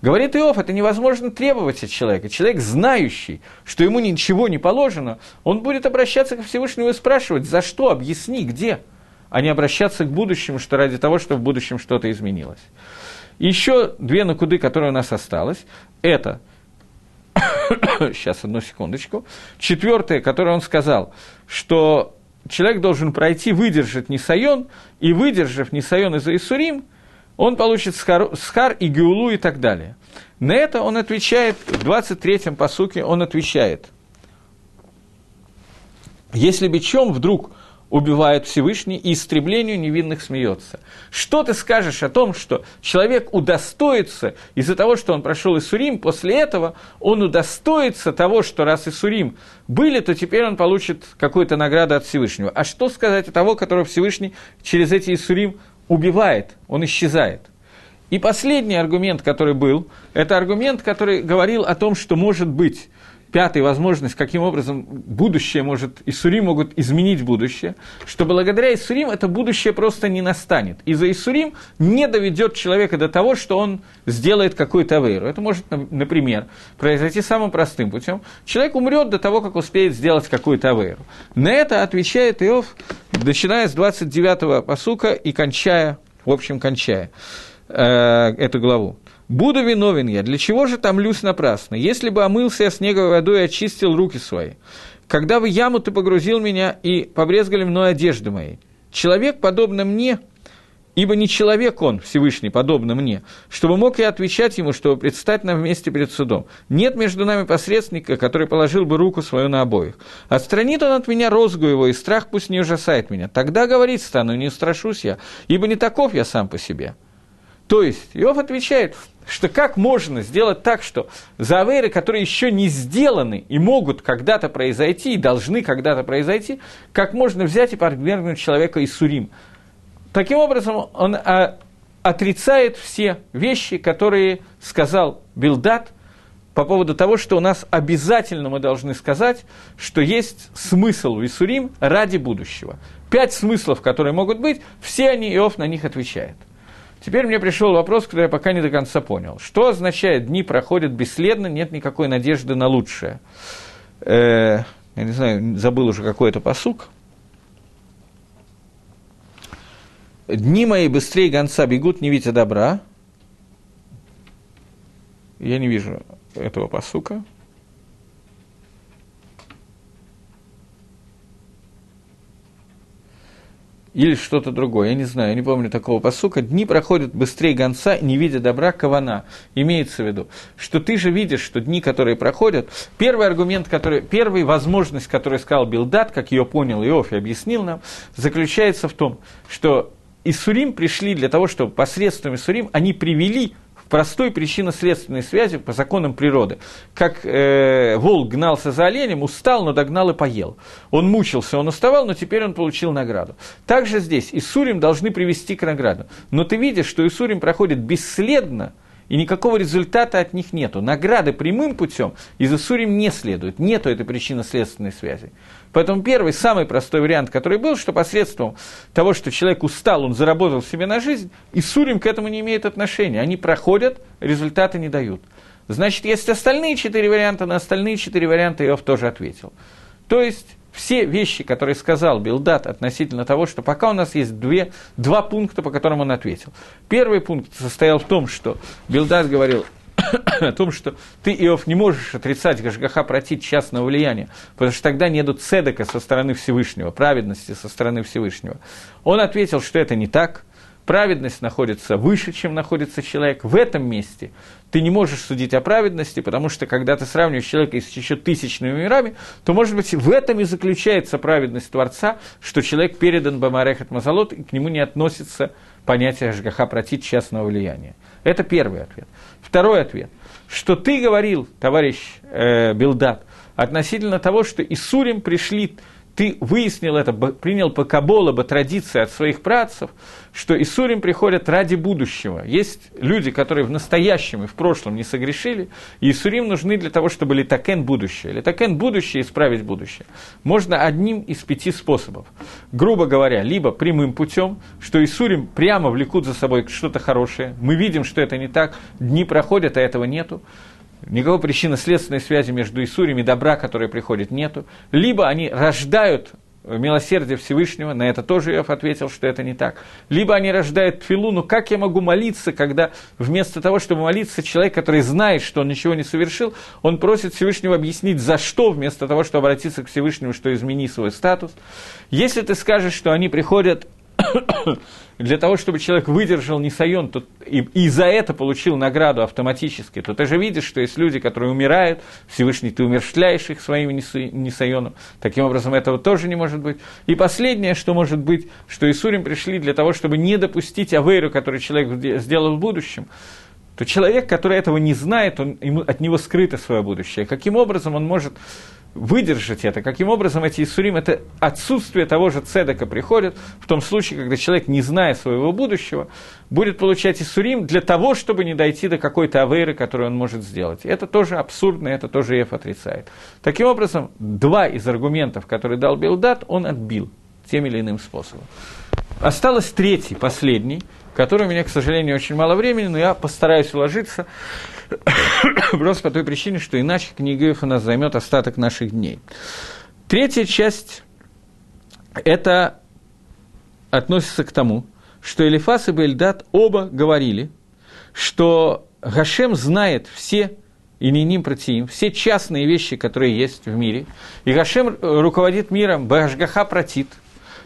Говорит Иов, это невозможно требовать от человека. Человек, знающий, что ему ничего не положено, он будет обращаться к Всевышнему и спрашивать, за что, объясни, где, а не обращаться к будущему, что ради того, чтобы в будущем что-то изменилось. Еще две накуды, которые у нас осталось, это, *coughs* сейчас, одну секундочку, четвертое, которое он сказал, что человек должен пройти, выдержать Нисайон, и выдержав Нисайон из-за Исурим – он получит схар, схар и геулу и так далее. На это он отвечает, в 23-м посуке он отвечает, если бичом вдруг убивает Всевышний, и истреблению невинных смеется. Что ты скажешь о том, что человек удостоится из-за того, что он прошел Исурим, после этого он удостоится того, что раз Исурим были, то теперь он получит какую-то награду от Всевышнего. А что сказать о того, которого Всевышний через эти Исурим убивает, он исчезает. И последний аргумент, который был, это аргумент, который говорил о том, что может быть пятая возможность, каким образом будущее может, Иссурим могут изменить будущее, что благодаря Иссурим это будущее просто не настанет. И за Иссурим не доведет человека до того, что он сделает какую-то авейру. Это может, например, произойти самым простым путем. Человек умрет до того, как успеет сделать какую-то авейру. На это отвечает Иов, начиная с 29-го посука и кончая, в общем, кончая э, эту главу. Буду виновен я, для чего же томлюсь напрасно? Если бы омылся я снеговой водой и очистил руки свои. Когда в яму ты погрузил меня и побрезгали мной одежды мои. Человек, подобно мне, ибо не человек он, Всевышний, подобно мне, чтобы мог я отвечать ему, чтобы предстать нам вместе перед судом. Нет между нами посредника, который положил бы руку свою на обоих. Отстранит он от меня розгу его, и страх пусть не ужасает меня. Тогда говорить стану, не страшусь я, ибо не таков я сам по себе». То есть, Иов отвечает, что как можно сделать так, что за авейры, которые еще не сделаны и могут когда-то произойти, и должны когда-то произойти, как можно взять и подвергнуть человека из сурим. Таким образом, он а, отрицает все вещи, которые сказал Билдат по поводу того, что у нас обязательно мы должны сказать, что есть смысл в Исурим ради будущего. Пять смыслов, которые могут быть, все они, Иов на них отвечает. Теперь мне пришел вопрос, который я пока не до конца понял. Что означает «дни проходят бесследно, нет никакой надежды на лучшее»? Э, я не знаю, забыл уже какой это посук. «Дни мои быстрее гонца бегут, не видя добра». Я не вижу этого посука. Или что-то другое, я не знаю, я не помню такого посука, дни проходят быстрее гонца, не видя добра, кавана. Имеется в виду, что ты же видишь, что дни, которые проходят, первый аргумент, который, первая возможность, которую сказал Билдат, как ее понял Иов и объяснил нам, заключается в том, что Иссурим пришли для того, чтобы посредством Иссурим они привели простой причинно-следственной связи по законам природы. Как э, волк гнался за оленем, устал, но догнал и поел. Он мучился, он уставал, но теперь он получил награду. Также здесь Исурим должны привести к награду. Но ты видишь, что Исурим проходит бесследно – и никакого результата от них нету. Награды прямым путем из Иссурим не следует, нету этой причинно-следственной связи. Поэтому первый, самый простой вариант, который был, что посредством того, что человек устал, он заработал себе на жизнь, Иссурим к этому не имеет отношения. Они проходят, результаты не дают. Значит, есть остальные четыре варианта, на остальные четыре варианта Иов тоже ответил. То есть, все вещи, которые сказал Билдат относительно того, что пока у нас есть две, два пункта, по которым он ответил. Первый пункт состоял в том, что Билдат говорил *coughs* о том, что ты, Иов, не можешь отрицать Гашгаха протить частного влияния, потому что тогда нету цедека со стороны Всевышнего, праведности со стороны Всевышнего. Он ответил, что это не так, праведность находится выше, чем находится человек. В этом месте ты не можешь судить о праведности, потому что когда ты сравниваешь человека с еще тысячными мирами, то, может быть, в этом и заключается праведность Творца, что человек передан Бамарехат Мазалот, и к нему не относится понятие Жгаха протит частного влияния. Это первый ответ. Второй ответ. Что ты говорил, товарищ э, Билдат, относительно того, что Исурим пришли ты выяснил это, принял по Кабола, по традиции от своих працев, что Исурим приходят ради будущего. Есть люди, которые в настоящем и в прошлом не согрешили, и Исурим нужны для того, чтобы литакен будущее. Литакен будущее, исправить будущее. Можно одним из пяти способов. Грубо говоря, либо прямым путем, что Исурим прямо влекут за собой что-то хорошее, мы видим, что это не так, дни проходят, а этого нету никакой причинно-следственной связи между Исурями и добра, которая приходит, нету. Либо они рождают милосердие Всевышнего, на это тоже Иов ответил, что это не так. Либо они рождают филу, ну как я могу молиться, когда вместо того, чтобы молиться, человек, который знает, что он ничего не совершил, он просит Всевышнего объяснить, за что, вместо того, чтобы обратиться к Всевышнему, что измени свой статус. Если ты скажешь, что они приходят для того, чтобы человек выдержал Нисайон то, и, и за это получил награду автоматически, то ты же видишь, что есть люди, которые умирают, Всевышний, ты умерщвляешь их своим Нисайоном. Таким образом, этого тоже не может быть. И последнее, что может быть, что Исурим пришли для того, чтобы не допустить авейру, который человек сделал в будущем, то человек, который этого не знает, он, ему, от него скрыто свое будущее. Каким образом он может выдержать это. Каким образом эти Исурим, это отсутствие того же цедека приходит в том случае, когда человек, не зная своего будущего, будет получать Исурим для того, чтобы не дойти до какой-то авейры, которую он может сделать. Это тоже абсурдно, это тоже Еф отрицает. Таким образом, два из аргументов, которые дал Билдат, он отбил тем или иным способом. Осталось третий, последний, который у меня, к сожалению, очень мало времени, но я постараюсь уложиться. *coughs* Просто по той причине, что иначе книга у нас займет остаток наших дней. Третья часть – это относится к тому, что Элифас и Бельдат оба говорили, что Гашем знает все и не ним протеим, все частные вещи, которые есть в мире, и Гашем руководит миром Башгаха протит,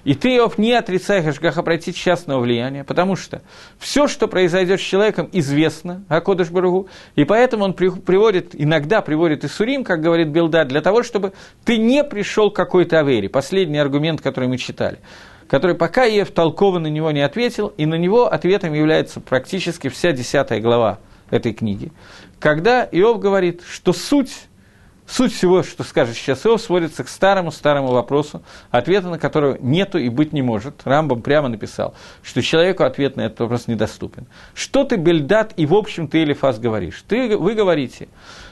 И ты, Иов, не отрицай Гашгаха пройти частного влияния, потому что все, что произойдет с человеком, известно Акодыш Баругу, и поэтому он приводит, иногда приводит Исурим, как говорит Белда, для того, чтобы ты не пришел к какой-то авере. Последний аргумент, который мы читали который пока Ев толково на него не ответил, и на него ответом является практически вся десятая глава этой книги. Когда Иов говорит, что суть Суть всего, что скажет сейчас Иов, сводится к старому-старому вопросу, ответа на который нету и быть не может. Рамбам прямо написал, что человеку ответ на этот вопрос недоступен. Что ты, Бельдат, и в общем ты, Элифас, говоришь? Ты, вы говорите,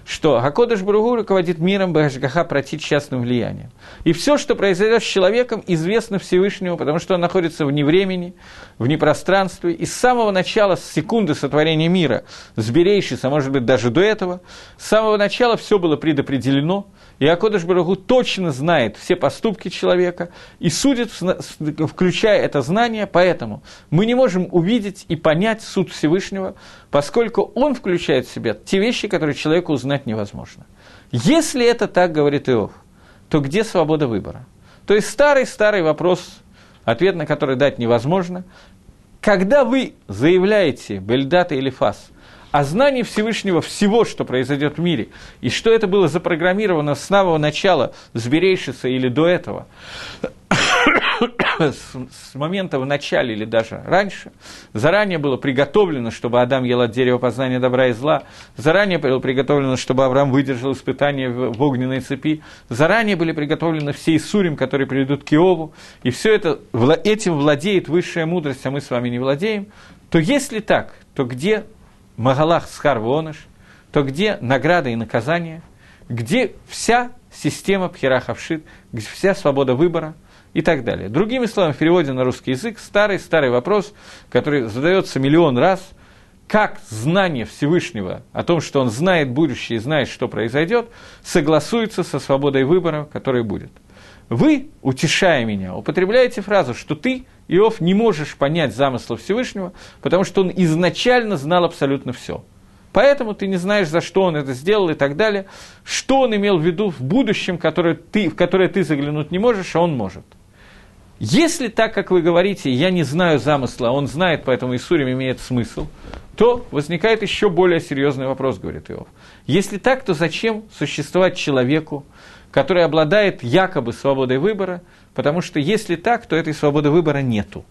что Гакодыш Бругу руководит миром Башгаха против частным влиянием. И все, что произойдет с человеком, известно Всевышнему, потому что он находится вне времени, вне пространстве. И с самого начала, с секунды сотворения мира, с Берейшиса, может быть, даже до этого, с самого начала все было предопределено, и Акодыш Барагу точно знает все поступки человека и судит, включая это знание, поэтому мы не можем увидеть и понять суд Всевышнего, поскольку он включает в себя те вещи, которые человеку узнать невозможно. Если это так, говорит Иов, то где свобода выбора? То есть старый-старый вопрос, ответ на который дать невозможно. Когда вы заявляете Бельдата или Фас – о знании Всевышнего всего, что произойдет в мире, и что это было запрограммировано с самого начала, с Берейшиса или до этого, с, с момента в начале или даже раньше, заранее было приготовлено, чтобы Адам ел от дерева познания добра и зла, заранее было приготовлено, чтобы Авраам выдержал испытания в, в огненной цепи, заранее были приготовлены все Исурим, которые приведут к Иову, и все это, этим владеет высшая мудрость, а мы с вами не владеем, то если так, то где Магалах Схар Воныш, то где награда и наказание, где вся система Пхерахавшит, где вся свобода выбора и так далее. Другими словами, в переводе на русский язык старый-старый вопрос, который задается миллион раз, как знание Всевышнего о том, что он знает будущее и знает, что произойдет, согласуется со свободой выбора, который будет. Вы, утешая меня, употребляете фразу, что ты Иов не можешь понять замысла Всевышнего, потому что он изначально знал абсолютно все. Поэтому ты не знаешь, за что он это сделал и так далее. Что он имел в виду в будущем, которое ты, в которое ты заглянуть не можешь, а он может. Если так, как вы говорите, я не знаю замысла, а он знает, поэтому Исурим имеет смысл, то возникает еще более серьезный вопрос, говорит Иов. Если так, то зачем существовать человеку, который обладает якобы свободой выбора, потому что если так, то этой свободы выбора нету.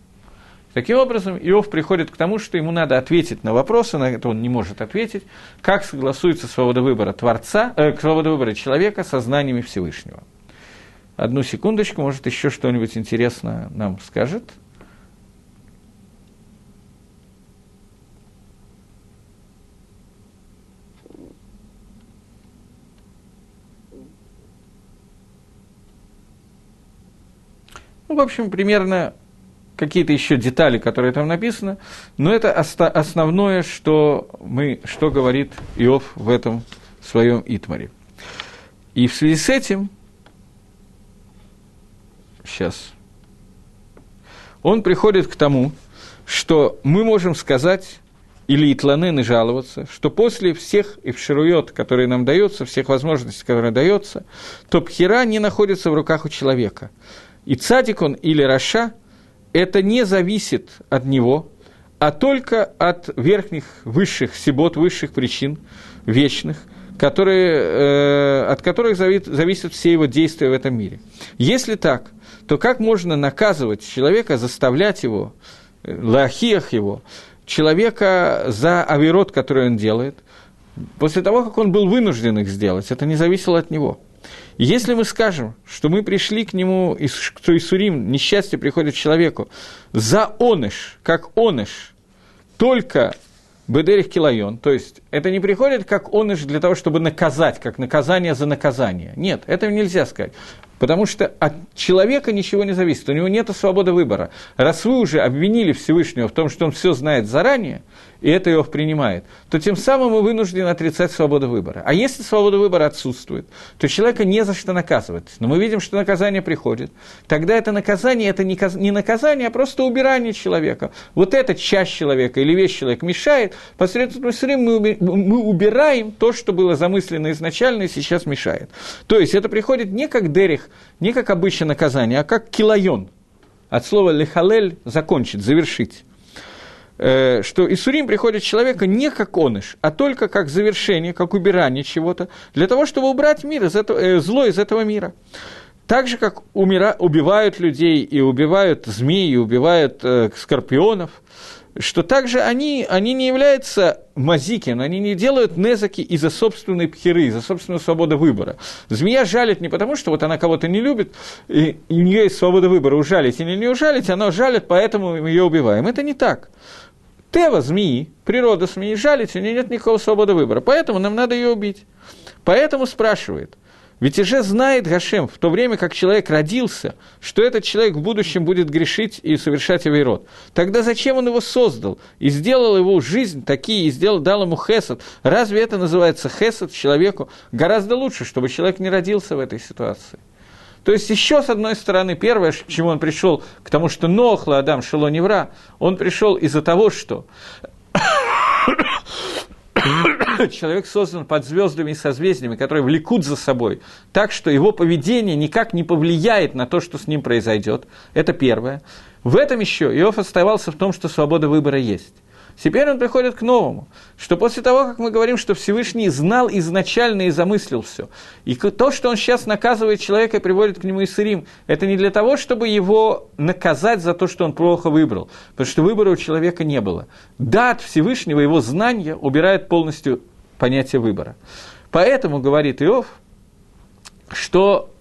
Таким образом, Иов приходит к тому, что ему надо ответить на вопросы, на это он не может ответить, как согласуется свобода выбора Творца, э, свобода выбора человека со знаниями Всевышнего. Одну секундочку, может, еще что-нибудь интересное нам скажет. Ну, в общем, примерно какие-то еще детали, которые там написаны, но это основное, что, мы, что говорит Иов в этом своем Итмаре. И в связи с этим, сейчас, он приходит к тому, что мы можем сказать, или Итланен и жаловаться, что после всех эвширует, которые нам даются, всех возможностей, которые даются, то пхера не находится в руках у человека – и цадик он или раша, это не зависит от него, а только от верхних, высших, сибот, высших причин, вечных, которые, э, от которых зависит, зависят все его действия в этом мире. Если так, то как можно наказывать человека, заставлять его, э, лахиях его, человека за авирот, который он делает, после того, как он был вынужден их сделать, это не зависело от него – если мы скажем, что мы пришли к нему, что Исурим, несчастье приходит человеку, за оныш, как оныш, только Бедерих Килайон, то есть это не приходит как оныш для того, чтобы наказать, как наказание за наказание. Нет, этого нельзя сказать. Потому что от человека ничего не зависит, у него нет свободы выбора. Раз вы уже обвинили Всевышнего в том, что он все знает заранее, и это его принимает, то тем самым мы вынуждены отрицать свободу выбора. А если свобода выбора отсутствует, то человека не за что наказывать. Но мы видим, что наказание приходит. Тогда это наказание, это не наказание, а просто убирание человека. Вот эта часть человека или вещь человека мешает, посредством мы, мы убираем то, что было замыслено изначально и сейчас мешает. То есть это приходит не как дерих, не как обычное наказание, а как килайон. от слова лехалель – закончить, завершить. Э, что Исурим приходит человека не как оныш, а только как завершение, как убирание чего-то, для того, чтобы убрать мир из этого, э, зло из этого мира. Так же, как умира, убивают людей, и убивают змеи, и убивают э, скорпионов, что также они, они не являются мазикин, они не делают незаки из-за собственной пхеры, из-за собственной свободы выбора. Змея жалит не потому, что вот она кого-то не любит, и, у нее есть свобода выбора, ужалить или не ужалить, она жалит, поэтому мы ее убиваем. Это не так. Тева змеи, природа змеи жалить, у нее нет никакого свободы выбора, поэтому нам надо ее убить. Поэтому спрашивает, ведь уже знает Гашем в то время, как человек родился, что этот человек в будущем будет грешить и совершать авейрот. Тогда зачем он его создал и сделал его жизнь такие, и сделал, дал ему хесед? Разве это называется хесед человеку? Гораздо лучше, чтобы человек не родился в этой ситуации. То есть еще с одной стороны, первое, к чему он пришел, к тому, что Нохла Адам Шело Невра, он пришел из-за того, что *coughs* человек создан под звездами и созвездиями, которые влекут за собой, так что его поведение никак не повлияет на то, что с ним произойдет. Это первое. В этом еще Иов оставался в том, что свобода выбора есть. Теперь он приходит к новому, что после того, как мы говорим, что Всевышний знал изначально и замыслил все, и то, что он сейчас наказывает человека и приводит к нему Иссырим, это не для того, чтобы его наказать за то, что он плохо выбрал, потому что выбора у человека не было. Да, от Всевышнего его знания убирает полностью понятие выбора. Поэтому, говорит Иов, что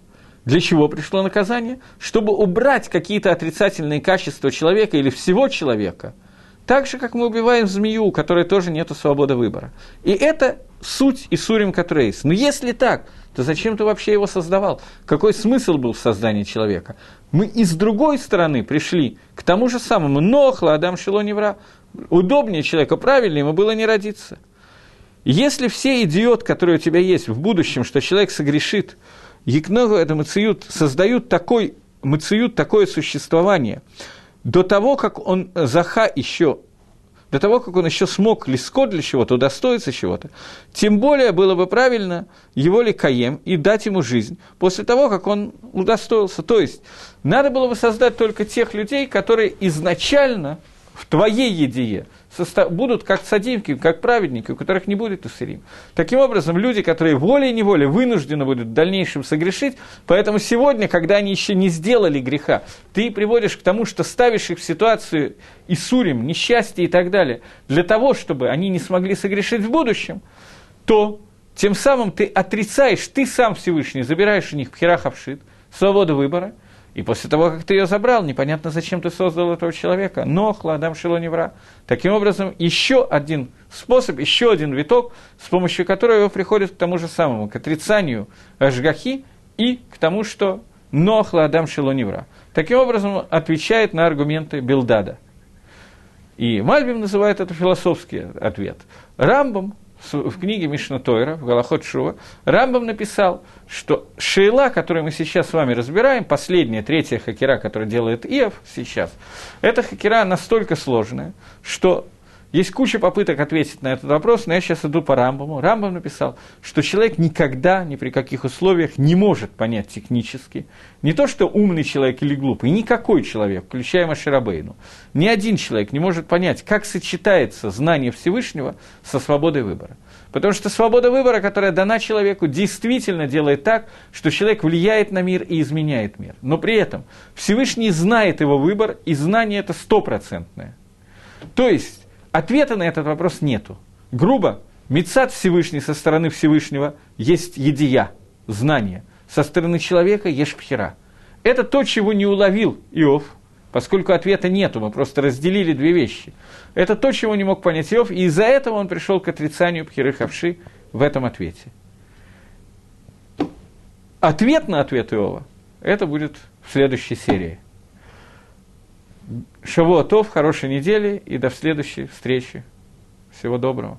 для чего пришло наказание? Чтобы убрать какие-то отрицательные качества человека или всего человека – так же, как мы убиваем змею, у которой тоже нет свободы выбора. И это суть Исурим Катрейс. Но если так, то зачем ты вообще его создавал? Какой смысл был в создании человека? Мы и с другой стороны пришли к тому же самому. Нохла, Адам Шило Невра. Удобнее человека, правильнее ему было не родиться. Если все идиот, которые у тебя есть в будущем, что человек согрешит, Якногу это мациют, создают такой мациют, такое существование – до того, как он э, Заха еще до того, как он еще смог лиско для чего-то, удостоиться чего-то, тем более было бы правильно его ликаем и дать ему жизнь после того, как он удостоился. То есть, надо было бы создать только тех людей, которые изначально в твоей едие – будут как садимки, как праведники, у которых не будет усырим. Таким образом, люди, которые волей-неволей вынуждены будут в дальнейшем согрешить, поэтому сегодня, когда они еще не сделали греха, ты приводишь к тому, что ставишь их в ситуацию Исурим, несчастье и так далее, для того, чтобы они не смогли согрешить в будущем, то тем самым ты отрицаешь, ты сам Всевышний, забираешь у них пхерахавшит, свободу выбора – и после того, как ты ее забрал, непонятно, зачем ты создал этого человека. Но хладам шилоневра. Таким образом, еще один способ, еще один виток, с помощью которого его приходит к тому же самому, к отрицанию ажгахи и к тому, что но хладам шилоневра. Таким образом, отвечает на аргументы Билдада. И Мальбим называет это философский ответ. Рамбам в книге Мишна Тойра, в Галахот Шува, Рамбам написал, что шейла, которую мы сейчас с вами разбираем, последняя, третья хакера, которую делает Иов сейчас, эта хакера настолько сложная, что есть куча попыток ответить на этот вопрос, но я сейчас иду по Рамбаму. Рамбам написал, что человек никогда, ни при каких условиях не может понять технически, не то что умный человек или глупый, никакой человек, включая Маширабейну, ни один человек не может понять, как сочетается знание Всевышнего со свободой выбора. Потому что свобода выбора, которая дана человеку, действительно делает так, что человек влияет на мир и изменяет мир. Но при этом Всевышний знает его выбор, и знание это стопроцентное. То есть Ответа на этот вопрос нету. Грубо, Мецад Всевышний со стороны Всевышнего есть едия, знание. Со стороны человека есть пхера. Это то, чего не уловил Иов, поскольку ответа нету, мы просто разделили две вещи. Это то, чего не мог понять Иов, и из-за этого он пришел к отрицанию пхеры хавши в этом ответе. Ответ на ответ Иова, это будет в следующей серии. Шавуатов, хорошей недели и до следующей встречи. Всего доброго.